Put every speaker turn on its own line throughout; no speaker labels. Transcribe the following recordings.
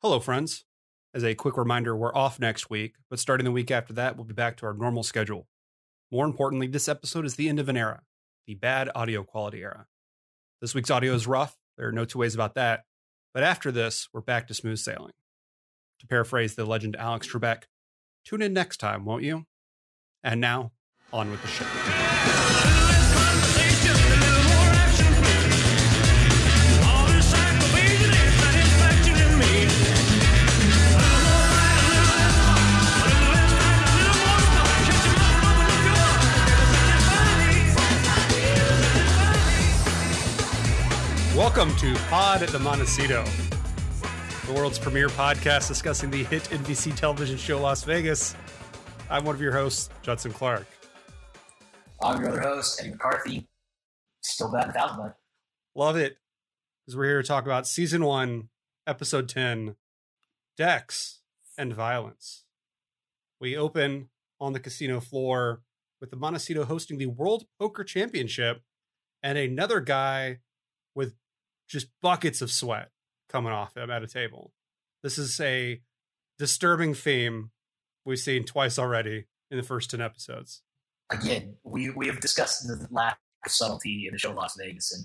Hello, friends. As a quick reminder, we're off next week, but starting the week after that, we'll be back to our normal schedule. More importantly, this episode is the end of an era, the bad audio quality era. This week's audio is rough. There are no two ways about that. But after this, we're back to smooth sailing. To paraphrase the legend Alex Trebek, tune in next time, won't you? And now, on with the show. Welcome to Pod at the Montecito, the world's premier podcast discussing the hit NBC television show Las Vegas. I'm one of your hosts, Judson Clark.
I'm your other host, Eddie McCarthy. Still a thousand, bud.
Love it. Because we're here to talk about season one, episode 10, Decks and Violence. We open on the casino floor with the Montecito hosting the World Poker Championship and another guy just buckets of sweat coming off him at a table. This is a disturbing theme we've seen twice already in the first 10 episodes.
Again, we, we have discussed the lack of subtlety in the show Las Vegas, and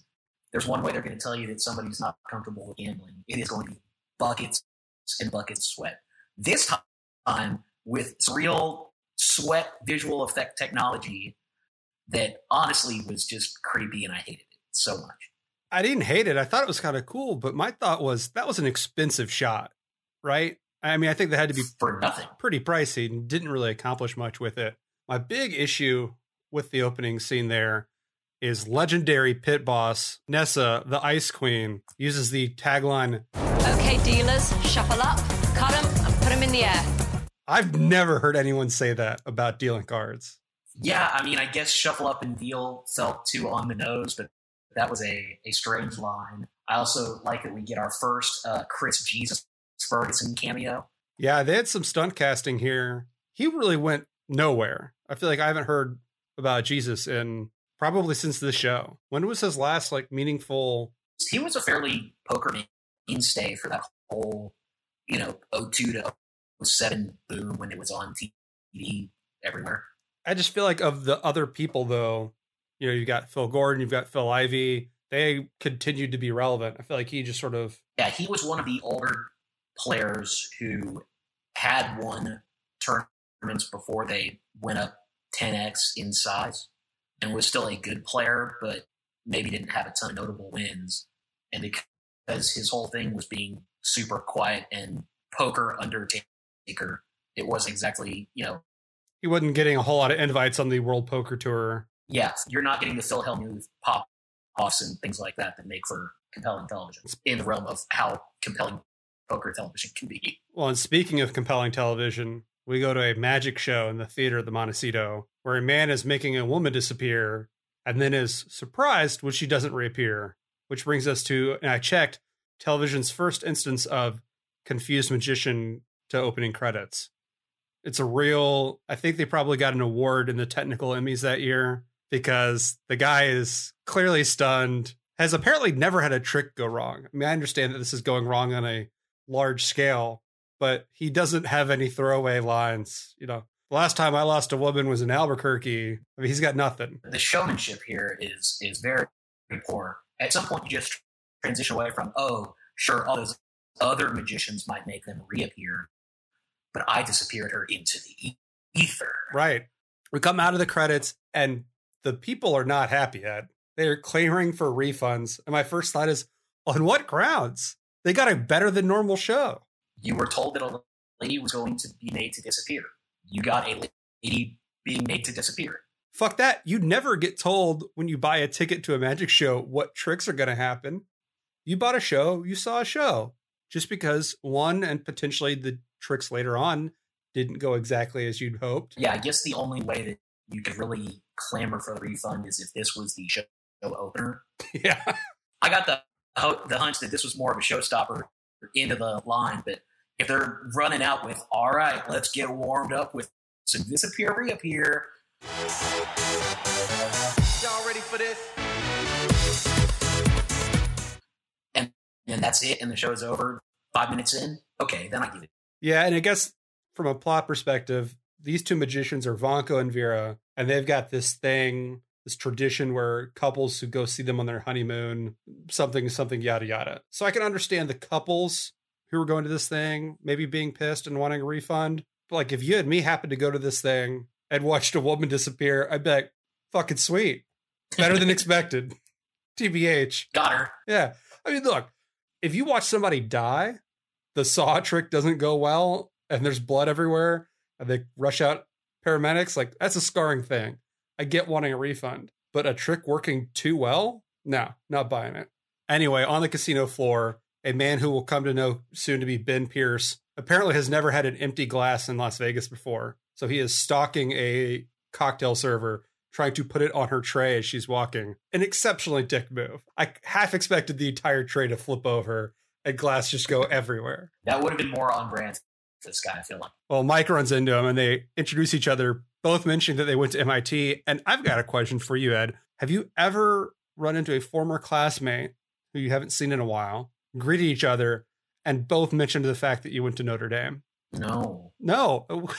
there's one way they're going to tell you that somebody's not comfortable with gambling. It is going to be buckets and buckets of sweat. This time, with real sweat visual effect technology that honestly was just creepy, and I hated it so much.
I didn't hate it. I thought it was kind of cool, but my thought was that was an expensive shot, right? I mean, I think that had to be
For nothing.
pretty pricey and didn't really accomplish much with it. My big issue with the opening scene there is legendary pit boss Nessa, the Ice Queen, uses the tagline,
Okay, dealers, shuffle up, cut them, and put them in the air.
I've never heard anyone say that about dealing cards.
Yeah, I mean, I guess Shuffle Up and Deal felt too on the nose, but that was a, a strange line. I also like that we get our first uh, Chris Jesus Ferguson cameo.
Yeah, they had some stunt casting here. He really went nowhere. I feel like I haven't heard about Jesus in probably since the show. When was his last like meaningful?
He was a fairly poker mainstay for that whole, you know, 02 to 07 boom when it was on TV everywhere.
I just feel like of the other people though, you know, you've got Phil Gordon, you've got Phil Ivey. They continued to be relevant. I feel like he just sort of
Yeah, he was one of the older players who had won tournaments before they went up 10x in size and was still a good player, but maybe didn't have a ton of notable wins. And because his whole thing was being super quiet and poker undertaker, it wasn't exactly, you know,
he wasn't getting a whole lot of invites on the World Poker Tour.
Yeah, you're not getting the Phil Hellmuth pop offs and things like that that make for compelling television in the realm of how compelling poker television can be.
Well, and speaking of compelling television, we go to a magic show in the theater of the Montecito where a man is making a woman disappear and then is surprised when she doesn't reappear. Which brings us to, and I checked, television's first instance of confused magician to opening credits. It's a real, I think they probably got an award in the technical Emmys that year because the guy is clearly stunned, has apparently never had a trick go wrong. I mean, I understand that this is going wrong on a large scale, but he doesn't have any throwaway lines. You know, the last time I lost a woman was in Albuquerque. I mean, he's got nothing.
the showmanship here is is very, poor. At some point, you just transition away from oh, sure, all those other magicians might make them reappear, but I disappeared her into the ether.
Right. We come out of the credits and the people are not happy yet. They're clamoring for refunds. And my first thought is, on what grounds? They got a better than normal show.
You were told that a lady was going to be made to disappear. You got a lady being made to disappear.
Fuck that. You never get told when you buy a ticket to a magic show what tricks are going to happen. You bought a show, you saw a show. Just because one and potentially the tricks later on didn't go exactly as you'd hoped.
Yeah, I guess the only way that you could really clamor for a refund is if this was the show opener.
Yeah.
I got the the hunch that this was more of a showstopper into the line, but if they're running out with "All right, let's get warmed up with some disappear reappear,"
Y'all ready for this?
and that's it, and the show is over. five minutes in, okay, then I give it.
Yeah, and I guess from a plot perspective, these two magicians are Vanko and Vera, and they've got this thing, this tradition where couples who go see them on their honeymoon, something, something, yada yada. So I can understand the couples who were going to this thing, maybe being pissed and wanting a refund. But like if you and me happened to go to this thing and watched a woman disappear, I'd be like, fucking sweet. Better than expected. TBH.
Got her.
Yeah. I mean, look, if you watch somebody die, the saw trick doesn't go well and there's blood everywhere and they rush out paramedics, like that's a scarring thing. I get wanting a refund, but a trick working too well? No, not buying it. Anyway, on the casino floor, a man who will come to know soon to be Ben Pierce apparently has never had an empty glass in Las Vegas before. So he is stalking a cocktail server trying to put it on her tray as she's walking. An exceptionally dick move. I half expected the entire tray to flip over and glass just go everywhere.
That would have been more on brand this guy, I feel like.
Well, Mike runs into him and they introduce each other, both mentioning that they went to MIT. And I've got a question for you, Ed. Have you ever run into a former classmate who you haven't seen in a while, greeted each other, and both mentioned the fact that you went to Notre Dame?
No.
No.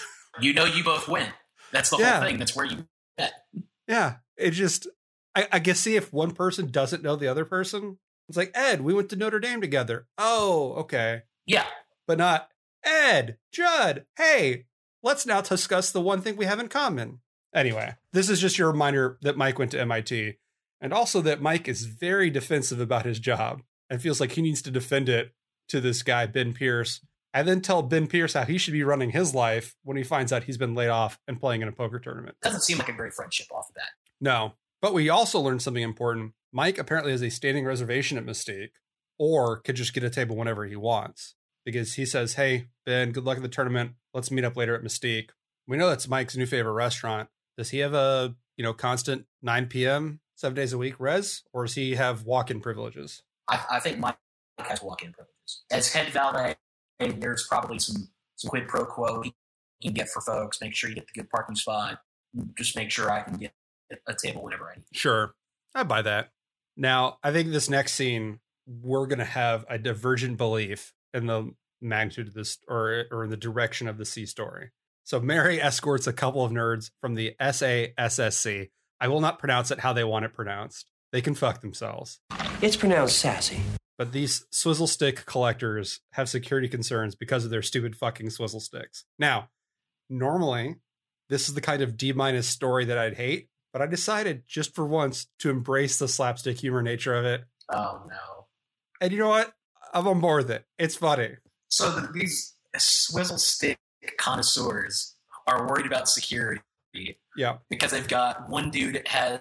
You know you both went. That's the
Yeah.
whole thing. That's where you bet.
Yeah, it just I, I guess see if one person doesn't know the other person. It's like Ed, we went to Notre Dame together. Oh, okay,
Yeah.
but not Ed, Judd. Hey, let's now discuss the one thing we have in common. Anyway, this is just your reminder that Mike went to MIT, and also that Mike is very defensive about his job and feels like he needs to defend it to this guy Ben Pierce, and then tell Ben Pierce how he should be running his life when he finds out he's been laid off and playing in a poker tournament.
Doesn't seem like a great friendship off of that.
No. But we also learned something important. Mike apparently has a standing reservation at Mystique, or could just get a table whenever he wants. Because he says, Hey, Ben, good luck at the tournament. Let's meet up later at Mystique. We know that's Mike's new favorite restaurant. Does he have a, you know, constant 9 p.m., seven days a week res? Or does he have walk-in privileges?
I, I think Mike has walk-in privileges. As head valet, there's probably some some quid pro quo he can get for folks. Make sure you get the good parking spot. Just make sure I can get a table whenever I need.
Sure. I buy that. Now, I think this next scene, we're going to have a divergent belief in the magnitude of this or, or in the direction of the C story. So, Mary escorts a couple of nerds from the SASSC. I will not pronounce it how they want it pronounced. They can fuck themselves.
It's pronounced sassy.
But these swizzle stick collectors have security concerns because of their stupid fucking swizzle sticks. Now, normally, this is the kind of D minus story that I'd hate, but I decided just for once to embrace the slapstick humor nature of it.
Oh no!
And you know what? I'm on board with it. It's funny.
So the, these swizzle stick connoisseurs are worried about security
Yeah.
because they've got one dude has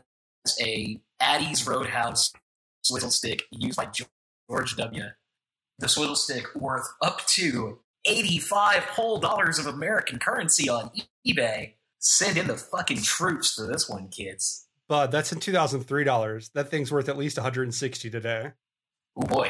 a Addie's Roadhouse swizzle stick used by George W. The swizzle stick worth up to 85 whole dollars of American currency on eBay. Send in the fucking troops for this one, kids.
But that's in $2003. That thing's worth at least 160 today.
Oh boy.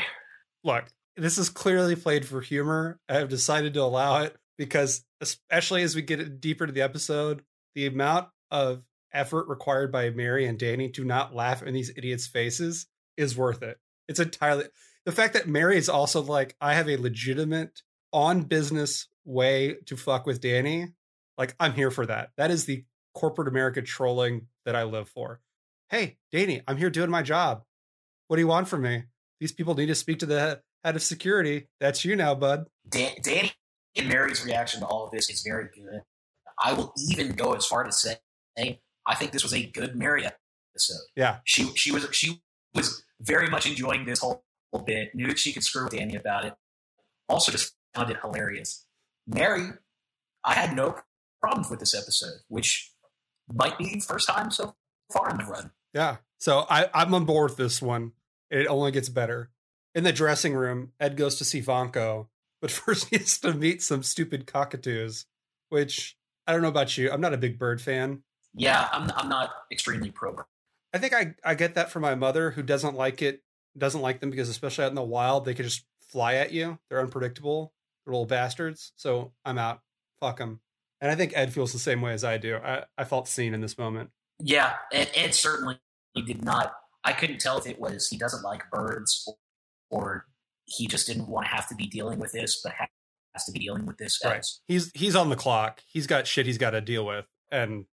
Look, this is clearly played for humor. I have decided to allow it because, especially as we get deeper to the episode, the amount of effort required by Mary and Danny to not laugh in these idiots' faces is worth it. It's entirely the fact that Mary is also like, I have a legitimate on business way to fuck with Danny. Like, I'm here for that. That is the corporate America trolling that I live for. Hey, Danny, I'm here doing my job. What do you want from me? These people need to speak to the head of security. That's you now, bud.
Dan- Danny and Mary's reaction to all of this is very good. I will even go as far to say I think this was a good Mary episode.
Yeah.
She she was she was very much enjoying this whole bit. Knew she could screw with Danny about it. Also, just found it hilarious. Mary, I had no problems with this episode, which might be the first time so far in the run.
Yeah. So I, I'm on board with this one. It only gets better. In the dressing room, Ed goes to see Vanko, but first he has to meet some stupid cockatoos, which I don't know about you. I'm not a big bird fan.
Yeah, I'm I'm not extremely pro.
I think I, I get that from my mother who doesn't like it, doesn't like them because especially out in the wild, they could just fly at you. They're unpredictable. They're little bastards. So I'm out. Fuck them. And I think Ed feels the same way as I do. I, I felt seen in this moment.
Yeah, Ed, Ed certainly did not. I couldn't tell if it was he doesn't like birds or, or he just didn't want to have to be dealing with this, but has to be dealing with this
Right.
as
He's he's on the clock. He's got shit he's got to deal with, and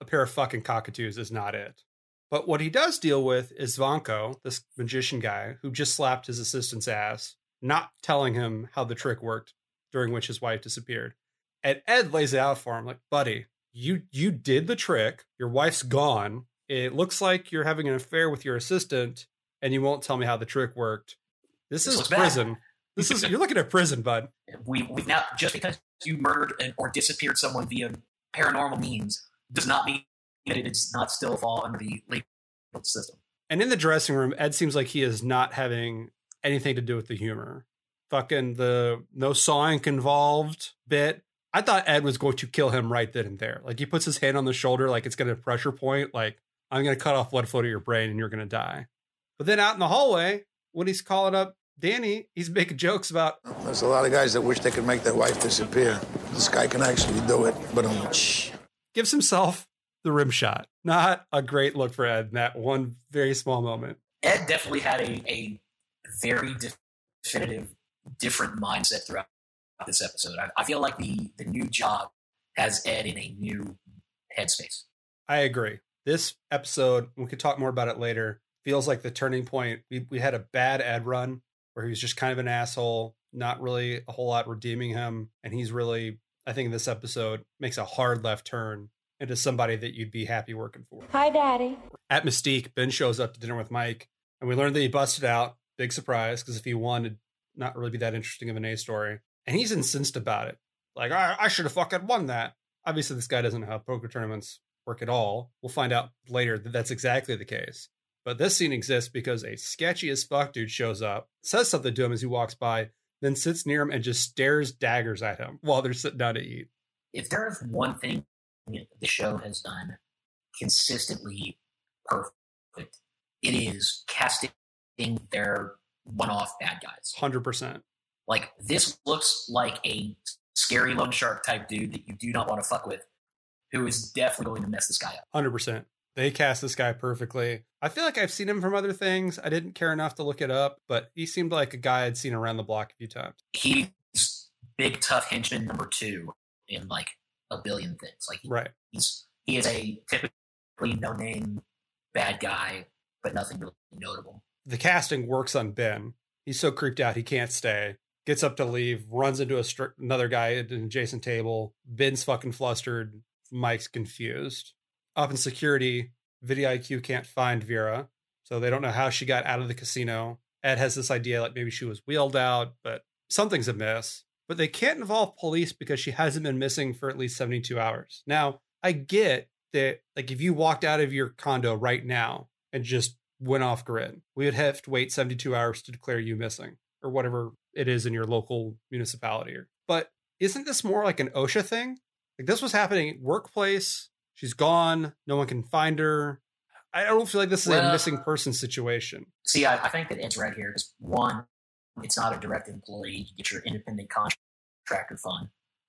a pair of fucking cockatoos is not it. But what he does deal with is Vanko, this magician guy who just slapped his assistant's ass, not telling him how the trick worked, during which his wife disappeared. And Ed lays it out for him, like, buddy, you you did the trick. Your wife's gone. It looks like you're having an affair with your assistant, and you won't tell me how the trick worked. This,
This
is
looks bad.
prison. This is you're looking at prison, bud.
we we've now just because you murdered and- or disappeared someone via paranormal means does not mean that it does not still fall under the legal system.
And in the dressing room, Ed seems like he is not having anything to do with the humor. Fucking the no sawing involved bit. I thought Ed was going to kill him right then and there. Like he puts his hand on the shoulder, like it's going to pressure point. Like I'm going to cut off blood flow to your brain, and you're going to die. But then out in the hallway, when he's calling up Danny, he's making jokes about
There's a lot of guys that wish they could make their wife disappear. This guy can actually do it, but um, shh.
gives himself the rim shot. Not a great look for Ed in that one very small moment.
Ed definitely had a, a very definitive, different mindset throughout this episode. I, I feel like the, the new job has Ed in a new headspace.
I agree. This episode, we could talk more about it later, feels like the turning point. We we had a bad Ed run where he was just kind of an asshole, not really a whole lot redeeming him, and he's really, I think, this episode makes a hard left turn into somebody that you'd be happy working for.
Hi, Daddy.
At Mystique, Ben shows up to dinner with Mike, and we learned that he busted out. Big surprise, because if he won, it'd not really be that interesting of an A story. And he's incensed about it. Like, I, I should have fucking won that. Obviously, this guy doesn't know how poker tournaments work at all. We'll find out later that that's exactly the case. But this scene exists because a sketchy as fuck dude shows up, says something to him as he walks by, then sits near him and just stares daggers at him while they're sitting down to eat.
If there is one thing the show has done consistently perfect, it is casting their one-off bad guys.
100%.
Like this looks like a scary loan shark type dude that you do not want to fuck with, who is definitely going to mess this guy up.
Hundred percent. They cast this guy perfectly. I feel like I've seen him from other things. I didn't care enough to look it up, but he seemed like a guy I'd seen around the block a few times.
He's big tough henchman number two in like a billion things. Like he-
Right.
he's he is a typically no name bad guy, but nothing really notable.
The casting works on Ben. He's so creeped out he can't stay. Gets up to leave, runs into a str- another guy at an adjacent table. Ben's fucking flustered. Mike's confused. Up in security, VidIQ can't find Vera, so they don't know how she got out of the casino. Ed has this idea like maybe she was wheeled out, but something's amiss. But they can't involve police because she hasn't been missing for at least 72 hours. Now, I get that, like, if you walked out of your condo right now and just went off grid, we would have to wait 72 hours to declare you missing or whatever it is in your local municipality. But isn't this more like an OSHA thing? Like, this was happening workplace. She's gone. No one can find her. I don't feel like this is a missing person situation.
See, I, I think that Ed's right here because one, it's not a direct employee. You get your independent contractor fund,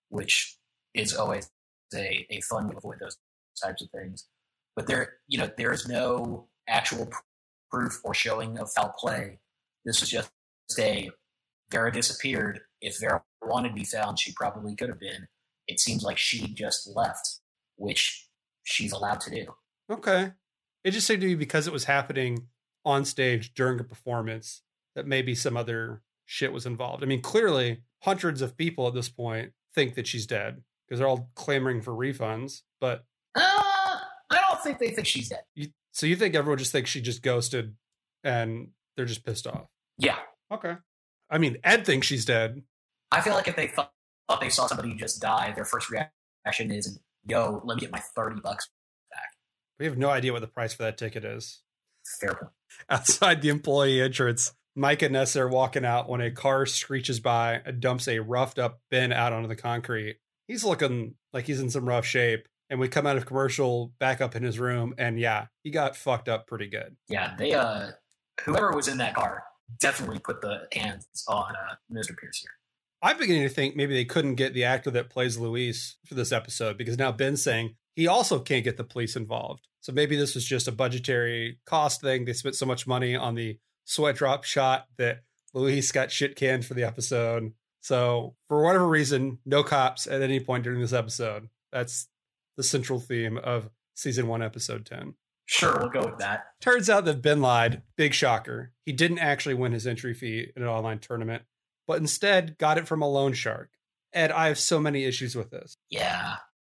which is always a, a fun to avoid those types of things. But there, you know, there is no actual pr- proof or showing of foul play. This is just a Vera disappeared. If Vera wanted to be found, she probably could have been. It seems like she just left, which she's allowed to do.
Okay. It just seemed to me because it was happening on stage during a performance that maybe some other shit was involved. I mean, clearly, hundreds of people at this point think that she's dead because they're all clamoring for refunds. But
Uh, I don't think they think she's dead.
you, so you think everyone just thinks she just ghosted and they're just pissed off?
Yeah,
Okay. I mean, Ed thinks she's dead.
I feel like if they thought, thought they saw somebody just die, their first reaction is, "Yo, let me get my thirty bucks." Back.
We have no idea what the price for that ticket is.
Fair point.
Outside the employee entrance, Mike and Nessa are walking out when a car screeches by and dumps a roughed up Ben out onto the concrete. He's looking like he's in some rough shape. And we come out of commercial back up in his room, and yeah, he got fucked up pretty good.
Yeah, they uh, whoever was in that car definitely put the hands on uh, Mr. Pierce here.
I'm beginning to think maybe they couldn't get the actor that plays Luis for this episode because now Ben's saying he also can't get the police involved. So maybe this was just a budgetary cost thing. They spent so much money on the sweat drop shot that Luis got shit canned for the episode. So, for whatever reason, no cops at any point during this episode. That's the central theme of season one, episode 10.
Sure, we'll go with that.
Turns out that Ben lied. Big shocker. He didn't actually win his entry fee in an online tournament, but instead got it from a loan shark. Ed, I have so many issues with this.
Yeah.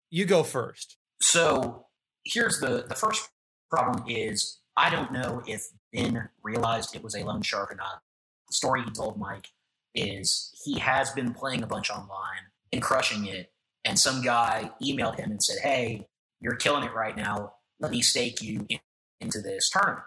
You go first.
So here's the the first problem is I don't know if Ben realized it was a loan shark or not. The story he told Mike is he has been playing a bunch online and crushing it, and some guy emailed him and said, "Hey, you're killing it right now. Let me stake you in, into this tournament."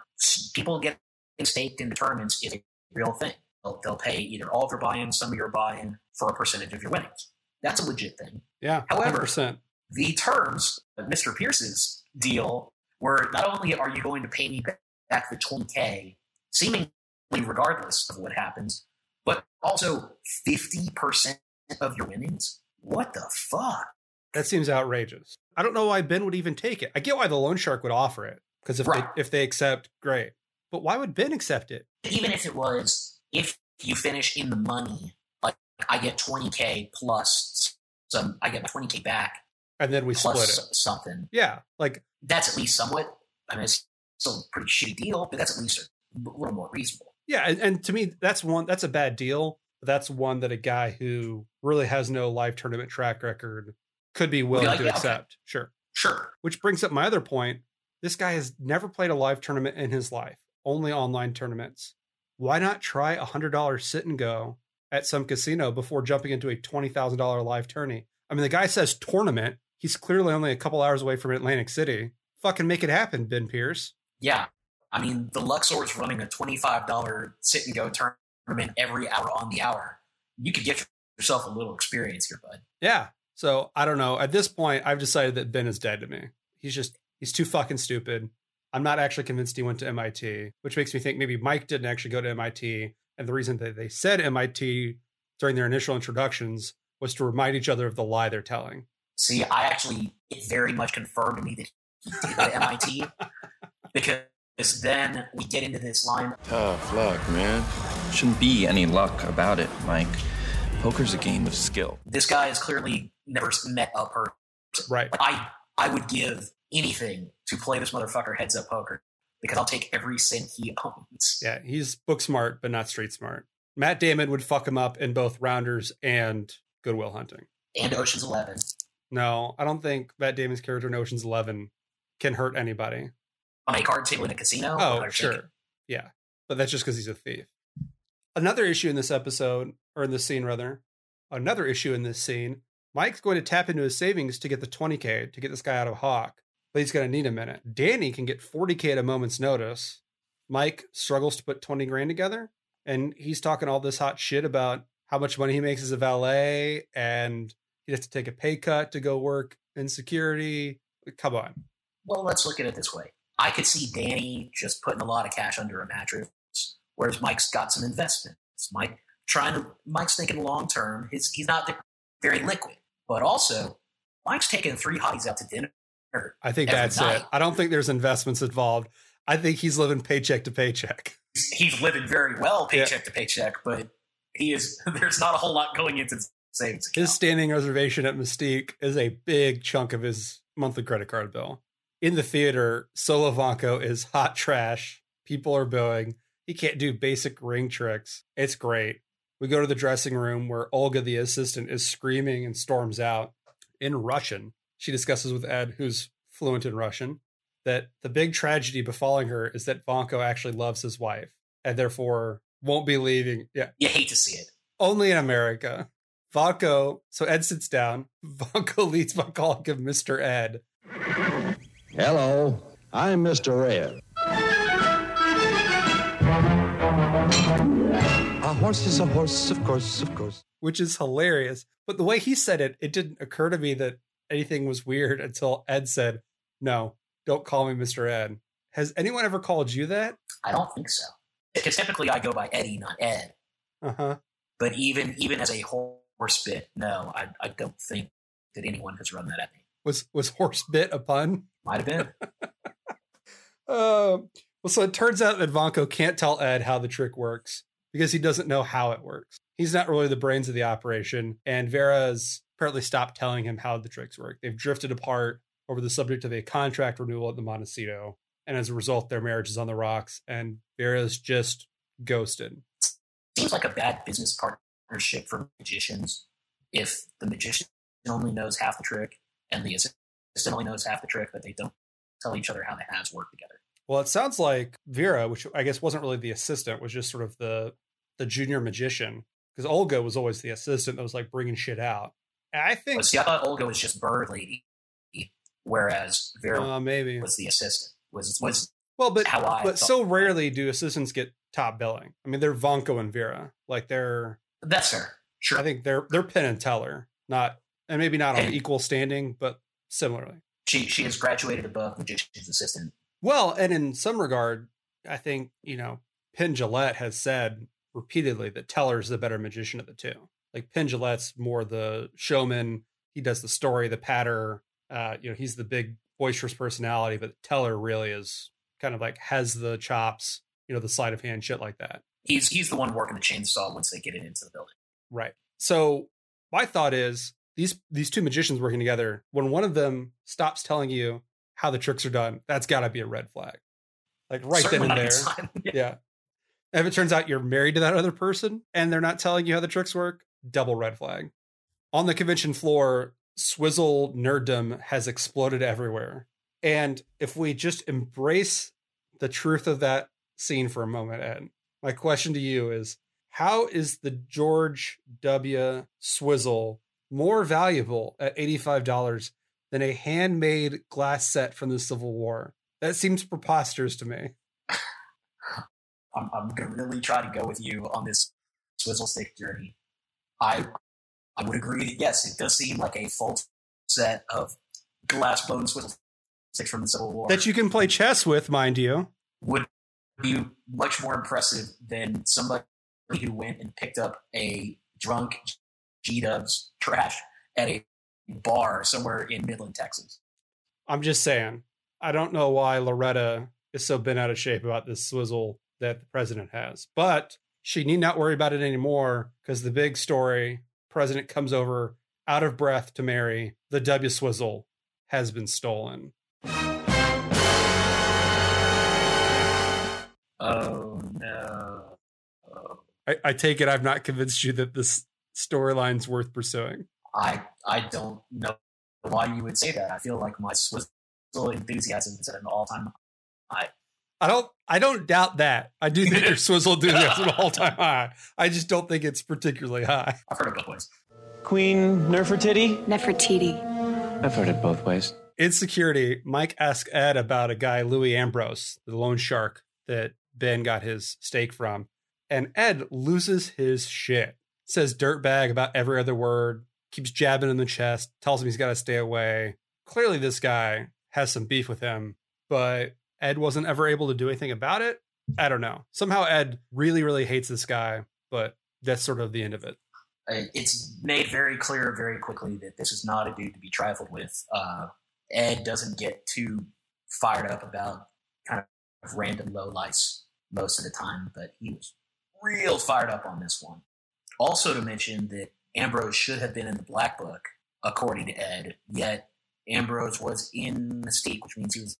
People get staked into tournaments is a real thing. They'll, they'll pay either all of your buy-in, some of your buy-in for a percentage of your winnings. That's a legit thing.
Yeah,
However,
100%.
the terms of Mr. Pierce's deal were not only are you going to pay me back the 20K, seemingly regardless of what happens, but also 50% of your winnings? What the fuck?
That seems outrageous. I don't know why Ben would even take it. I get why the loan shark would offer it because if
Right.
they if they accept, great. But why would Ben accept it?
Even if it was, if you finish in the money, like I get 20K plus some, I get 20K back
And then we split it.
something.
Yeah, like
That's at least somewhat, I mean, it's still a pretty shitty deal, but that's at least a little more reasonable.
yeah, and, and to me, that's one that's a bad deal. But that's one that a guy who really has no live tournament track record could be willing
like,
to
yeah, okay.
accept. Sure.
Sure.
Which brings up my other point. This guy has never played a live tournament in his life, only online tournaments. Why not try a hundred dollar sit and go at some casino before jumping into a twenty thousand dollar live tourney? I mean, the guy says tournament. He's clearly only a couple hours away from Atlantic City. Fucking make it happen, Ben Pierce.
Yeah. I mean, the Luxor's running a $25 sit and go tournament every hour on the hour. You could get yourself a little experience here, bud.
Yeah. So I don't know. At this point, I've decided that Ben is dead to me. He's just he's too fucking stupid. I'm not actually convinced he went to MIT, which makes me think maybe Mike didn't actually go to MIT. And the reason that they said MIT during their initial introductions was to remind each other of the lie they're telling.
See, I actually, it very much confirmed to me that he did go to MIT because then we get into this line.
Tough luck, man.
Shouldn't be any luck about it, Mike. Poker's a game of skill.
This guy has clearly never met a person.
Right.
Like, I, I would give anything to play this motherfucker heads up poker because I'll take every cent he owns.
Yeah. He's book smart, but not street smart. Matt Damon would fuck him up in both Rounders and Good Will Hunting.
And Ocean's Eleven.
No, I don't think Matt Damon's character in Ocean's Eleven can hurt anybody.
On a card table in a casino.
Oh, sure.
ticket.
Yeah. But that's just because he's a thief. Another issue in this episode, or in this scene rather, another issue in this scene, Mike's going to tap into his savings to get the 20K to get this guy out of Hawk, but he's going to need a minute. Danny can get 40K at a moment's notice. Mike struggles to put 20 grand together, and he's talking all this hot shit about how much money he makes as a valet, and he has to take a pay cut to go work in security. Come on.
Well, let's look at it this way. I could see Danny just putting a lot of cash under a mattress, whereas Mike's got some investments. Mike trying to Mike's thinking long term. He's he's not very liquid, but also Mike's taking three hotties out to dinner.
I think that's
night.
it. I don't think there's investments involved. I think he's living paycheck to paycheck.
He's, living very well, paycheck to paycheck, but he is. There's not a whole lot going into savings account.
His standing reservation at Mystique is a big chunk of his monthly credit card bill. In the theater, solo Vanko is hot trash. People are booing. He can't do basic ring tricks. It's great. We go to the dressing room where Olga, the assistant, is screaming and storms out in Russian. She discusses with Ed, who's fluent in Russian, that the big tragedy befalling her is that Vanko actually loves his wife and therefore won't be leaving. Yeah,
you hate to see it.
only in America. Vanko, so Ed sits down. Vanko leads by calling him Mr. Ed.
Hello, I'm Mr. Ed. Ah, a horse is a horse, of course, of course.
which is hilarious. But the way he said it, it didn't occur to me that anything was weird until Ed said, No, don't call me Mr. Ed. Has anyone ever called you that?
I don't think so. Because typically I go by Eddie, not Ed.
Uh huh.
But even even as a horse bit, no, I, I don't think that anyone has run that at me.
Was was horse bit a pun?
Might have been.
Uh, well, so it turns out that Vanko can't tell Ed how the trick works because he doesn't know how it works. He's not really the brains of the operation, and Vera's apparently stopped telling him how the tricks work. They've drifted apart over the subject of a contract renewal at the Montecito, and as a result, their marriage is on the rocks, and Vera's just ghosted.
Seems like a bad business partnership for magicians if the magician only knows half the trick and the assistant only knows half the trick, but they don't tell each other how the halves work together.
Well, it sounds like Vera, which I guess wasn't really the assistant, was just sort of the the junior magician because Olga was always the assistant that was like bringing shit out. And I think,
But see, I thought Olga was just bird lady, whereas Vera
uh, maybe.
was the assistant. Was was
Well, but
how I
but so rarely do assistants get top billing. I mean, they're Vanko and Vera. Like they're,
that's fair. Sure.
I think they're they're Penn and Teller, not and maybe not on equal standing, but similarly.
she she has graduated above magician's assistant.
Well, and in some regard, I think you know Penn Jillette has said repeatedly that Teller's the better magician of the two. Like Penn Jillette's more the showman. He does the story, the patter. Uh, you know, he's the big boisterous personality, but Teller really is kind of like has the chops. You know, the sleight of hand shit like that.
He's he's the one working the chainsaw once they get it into the building.
Right. So my thought is these these two magicians working together. When one of them stops telling you how the tricks are done, that's got to be a red flag. Like right
Certainly
then and there.
Yeah.
Yeah. If it turns out you're married to that other person and they're not telling you how the tricks work, double red flag. On the convention floor, swizzle nerddom has exploded everywhere. And if we just embrace the truth of that scene for a moment, Ed, my question to you is how is the George W. Swizzle more valuable at $85 than a handmade glass set from the Civil War? That seems preposterous to me.
I'm, I'm gonna really try to go with you on this swizzle stick journey. I I would agree that yes, it does seem like a full set of glass blown swizzle sticks from the Civil War.
That you can play chess with, mind you.
would be much more impressive than somebody who went and picked up a drunk G Dubs trash at a bar somewhere in Midland, Texas.
I'm just saying. I don't know why Loretta is so bent out of shape about this swizzle that the president has, but she need not worry about it anymore because the big story president comes over out of breath to Mary. The W swizzle has been stolen.
Oh no.
I, I take it I've not convinced you that this storyline's worth pursuing.
I I don't know why you would say that. I feel like my swizzle enthusiasm is at an all time high.
I don't I don't doubt that. I do think your swizzle enthusiasm is an all-time high. I just don't think it's particularly high.
I've heard it both ways.
Queen Nefertiti?
Nefertiti.
I've heard it both ways.
In security, Mike asked Ed about a guy, Louis Ambrose, the loan shark that Ben got his stake from. And Ed loses his shit. Says dirtbag about every other word, keeps jabbing in the chest, tells him he's got to stay away. Clearly, this guy has some beef with him, but Ed wasn't ever able to do anything about it. I don't know. Somehow Ed really, really hates this guy, but that's sort of the end of it.
Uh, It's made very clear very quickly that this is not a dude to be trifled with. Uh, Ed doesn't get too fired up about kind of random low lights most of the time, but he was real fired up on this one. Also, to mention that Ambrose should have been in the Black Book, according to Ed, yet Ambrose was in Mystique, which means he was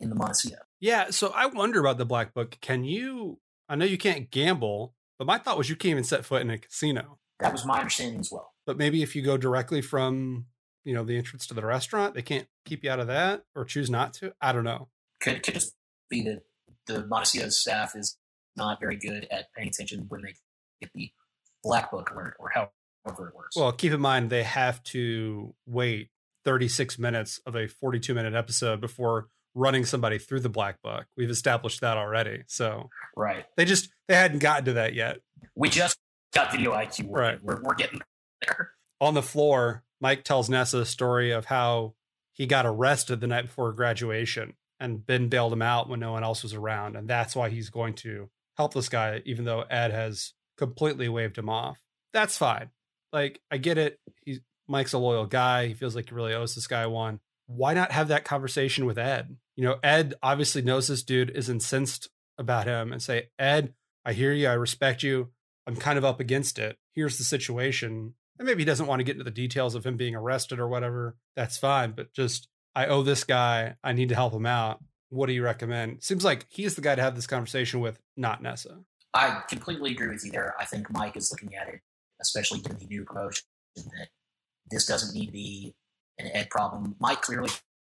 in the Montecito.
Yeah, so I wonder about the black book. Can you? I know you can't gamble, but my thought was you can't even set foot in a casino.
That was my understanding as well.
But maybe if you go directly from you know the entrance to the restaurant, they can't keep you out of that or choose not to. I don't know.
Could could just be that the Montecito staff is not very good at paying attention when they get the Black Book alert or however it works.
Well, keep in mind they have to wait 36 minutes of a 42 minute episode before running somebody through the black book. We've established that already. So
right.
they just they hadn't gotten to that yet.
We just got video IQ. working.
Right.
We're, we're getting there.
on the floor, Mike tells Nessa a story of how he got arrested the night before graduation and Ben bailed him out when no one else was around. And that's why he's going to help this guy, even though Ed has completely waved him off. That's fine. Like, I get it. He's Mike's a loyal guy. He feels like he really owes this guy one. Why not have that conversation with Ed? You know, Ed obviously knows this dude is incensed about him and say, Ed, I hear you. I respect you. I'm kind of up against it. Here's the situation. And maybe he doesn't want to get into the details of him being arrested or whatever. That's fine. But just, I owe this guy. I need to help him out. What do you recommend? Seems like he's the guy to have this conversation with, not Nessa.
I completely agree with you there. I think Mike is looking at it, especially given the new promotion, that this doesn't need to be an Ed problem. Mike clearly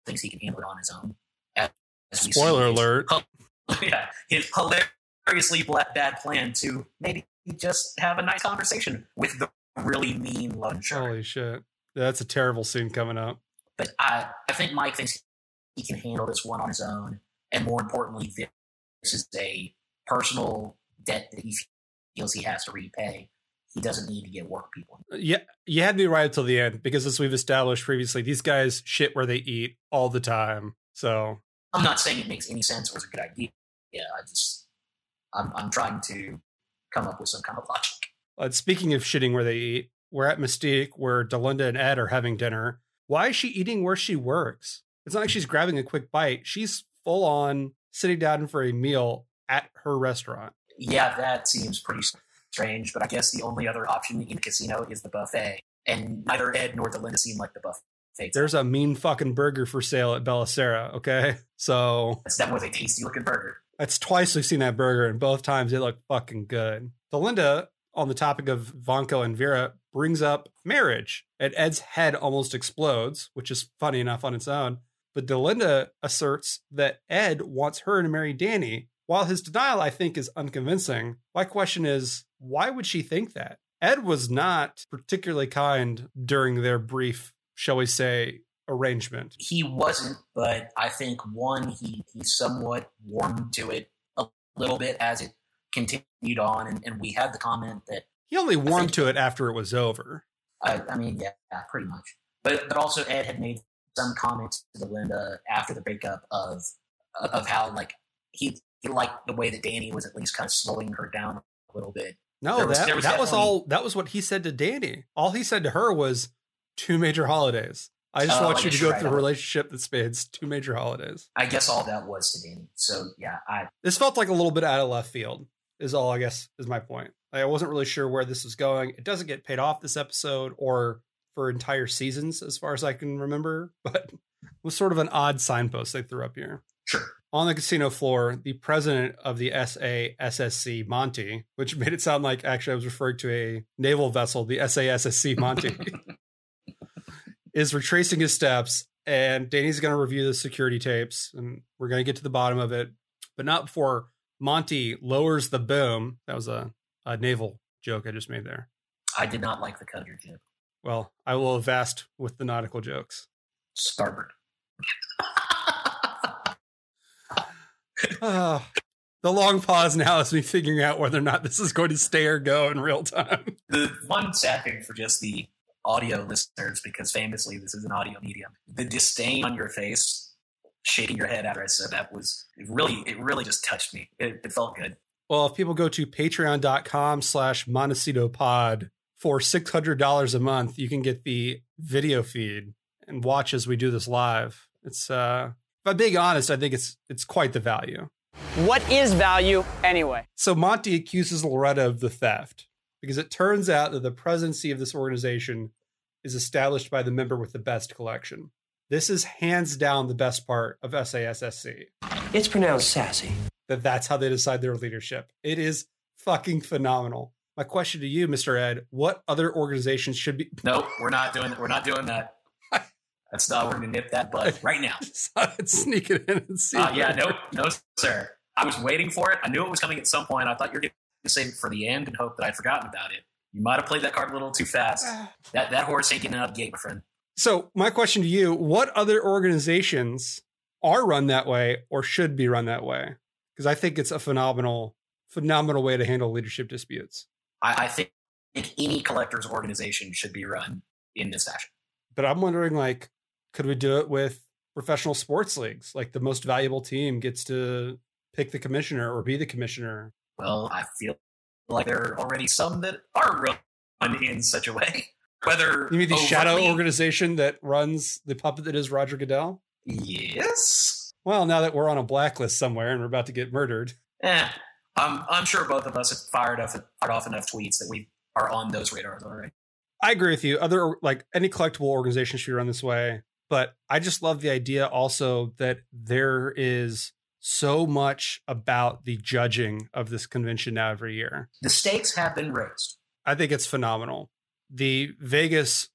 thinks he can handle it on his own. As
Spoiler
his-
alert.
yeah, his hilariously bad plan to maybe just have a nice conversation with the really mean shark.
Holy shit. That's a terrible scene coming up.
But I, I think Mike thinks he can handle this one on his own. And more importantly, this is a personal debt that he feels he has to repay. He doesn't need to get work people.
Yeah, you had me right until the end because, as we've established previously, these guys shit where they eat all the time. So,
I'm not saying it makes any sense or is a good idea. Yeah, I just, I'm, I'm trying to come up with some kind of logic.
uh, speaking of shitting where they eat, we're at Mystique where Delinda and Ed are having dinner. Why is she eating where she works? It's not like she's grabbing a quick bite. She's full on sitting down for a meal at her restaurant.
Yeah, that seems pretty strange, but I guess the only other option in the casino is the buffet. And neither Ed nor Delinda seem like the buffet.
There's a mean fucking burger for sale at Bellicera, okay? So
That's that was a tasty looking burger.
That's twice we've seen that burger, and both times it looked fucking good. Delinda, on the topic of Vanko and Vera, brings up marriage, and Ed's head almost explodes, which is funny enough on its own. But Delinda asserts that Ed wants her to marry Danny. While his denial, I think, is unconvincing, my question is why would she think that? Ed was not particularly kind during their brief, shall we say, arrangement.
He wasn't, but I think one, he he somewhat warmed to it a little bit as it continued on, and, and we had the comment that
He only warmed
think-
to it after it was over.
I, I mean, yeah, yeah, pretty much. But but also Ed had made some comments to Linda after the breakup of of how like he he liked the way that Danny was at least kind of slowing her down a little bit.
No,
There was-
that
was
that was all. That was what he said to Danny. All he said to her was two major holidays. I just
Oh,
want
I
you to go through a relationship that spans two major holidays.
I guess all that was to Danny. So yeah, I
This felt like a little bit out of left field. Is all I guess is my point. I wasn't really sure where this was going. It doesn't get paid off this episode or for entire seasons, as far as I can remember. But it was sort of an odd signpost they threw up here.
sure.
On the casino floor, the president of the SASSC Monty, which made it sound like actually I was referring to a naval vessel, the SASSC Monty, is retracing his steps. And Danny's going to review the security tapes and we're going to get to the bottom of it, but not before Monty lowers the boom. That was a, a naval joke I just made there.
I did not like the cut of your joke.
Well, I will avast with the nautical jokes.
Starboard.
Ah, the long pause now is me figuring out whether or not this is going to stay or go in real time.
The one sad thing for just the audio listeners, because famously this is an audio medium, the disdain on your face, shaking your head after I said that was it really, it really just touched me. It, it felt good.
Well, if people go to patreon.com slash Montecito pod for $600 a month, you can get the video feed and watch as we do this live. It's, uh, if I'm being honest, I think it's, it's quite the value.
What is value anyway?
So Monty accuses Loretta of the theft because it turns out that the presidency of this organization is established by the member with the best collection. This is hands down the best part of SASSC.
It's pronounced sassy.
That that's how they decide their leadership. It is fucking phenomenal. My question to you, Mr. Ed, what other organizations should be
Nope, we're not doing we're not doing that. That's not we're gonna nip that butt right now.
sneak it in and see?
Uh, yeah, nope, no, sir. I was waiting for it. I knew it was coming at some point. I thought you were going to save it for the end and hope that I'd forgotten about it. You might have played that card a little too fast. That that horse ain't getting out of the gate, my friend.
So, my question to you, what other organizations are run that way or should be run that way? Because I think it's a phenomenal, phenomenal way to handle leadership disputes.
I, I think any collector's organization should be run in this fashion.
But I'm wondering, like, could we do it with professional sports leagues? Like, the most valuable team gets to pick the commissioner or be the commissioner.
Well, I feel like there are already some that are run in such a way. Whether
You mean the shadow organization that runs the puppet that is Roger Goodell?
Yes.
Well, now that we're on a blacklist somewhere and we're about to get murdered,
Eh, I'm I'm sure both of us have fired off fired off enough tweets that we are on those radars already.
I agree with you. Other like any collectible organization should run this way, but I just love the idea also that there is so much about the judging of this convention now every year.
The stakes have been raised.
I think it's phenomenal. The Vegas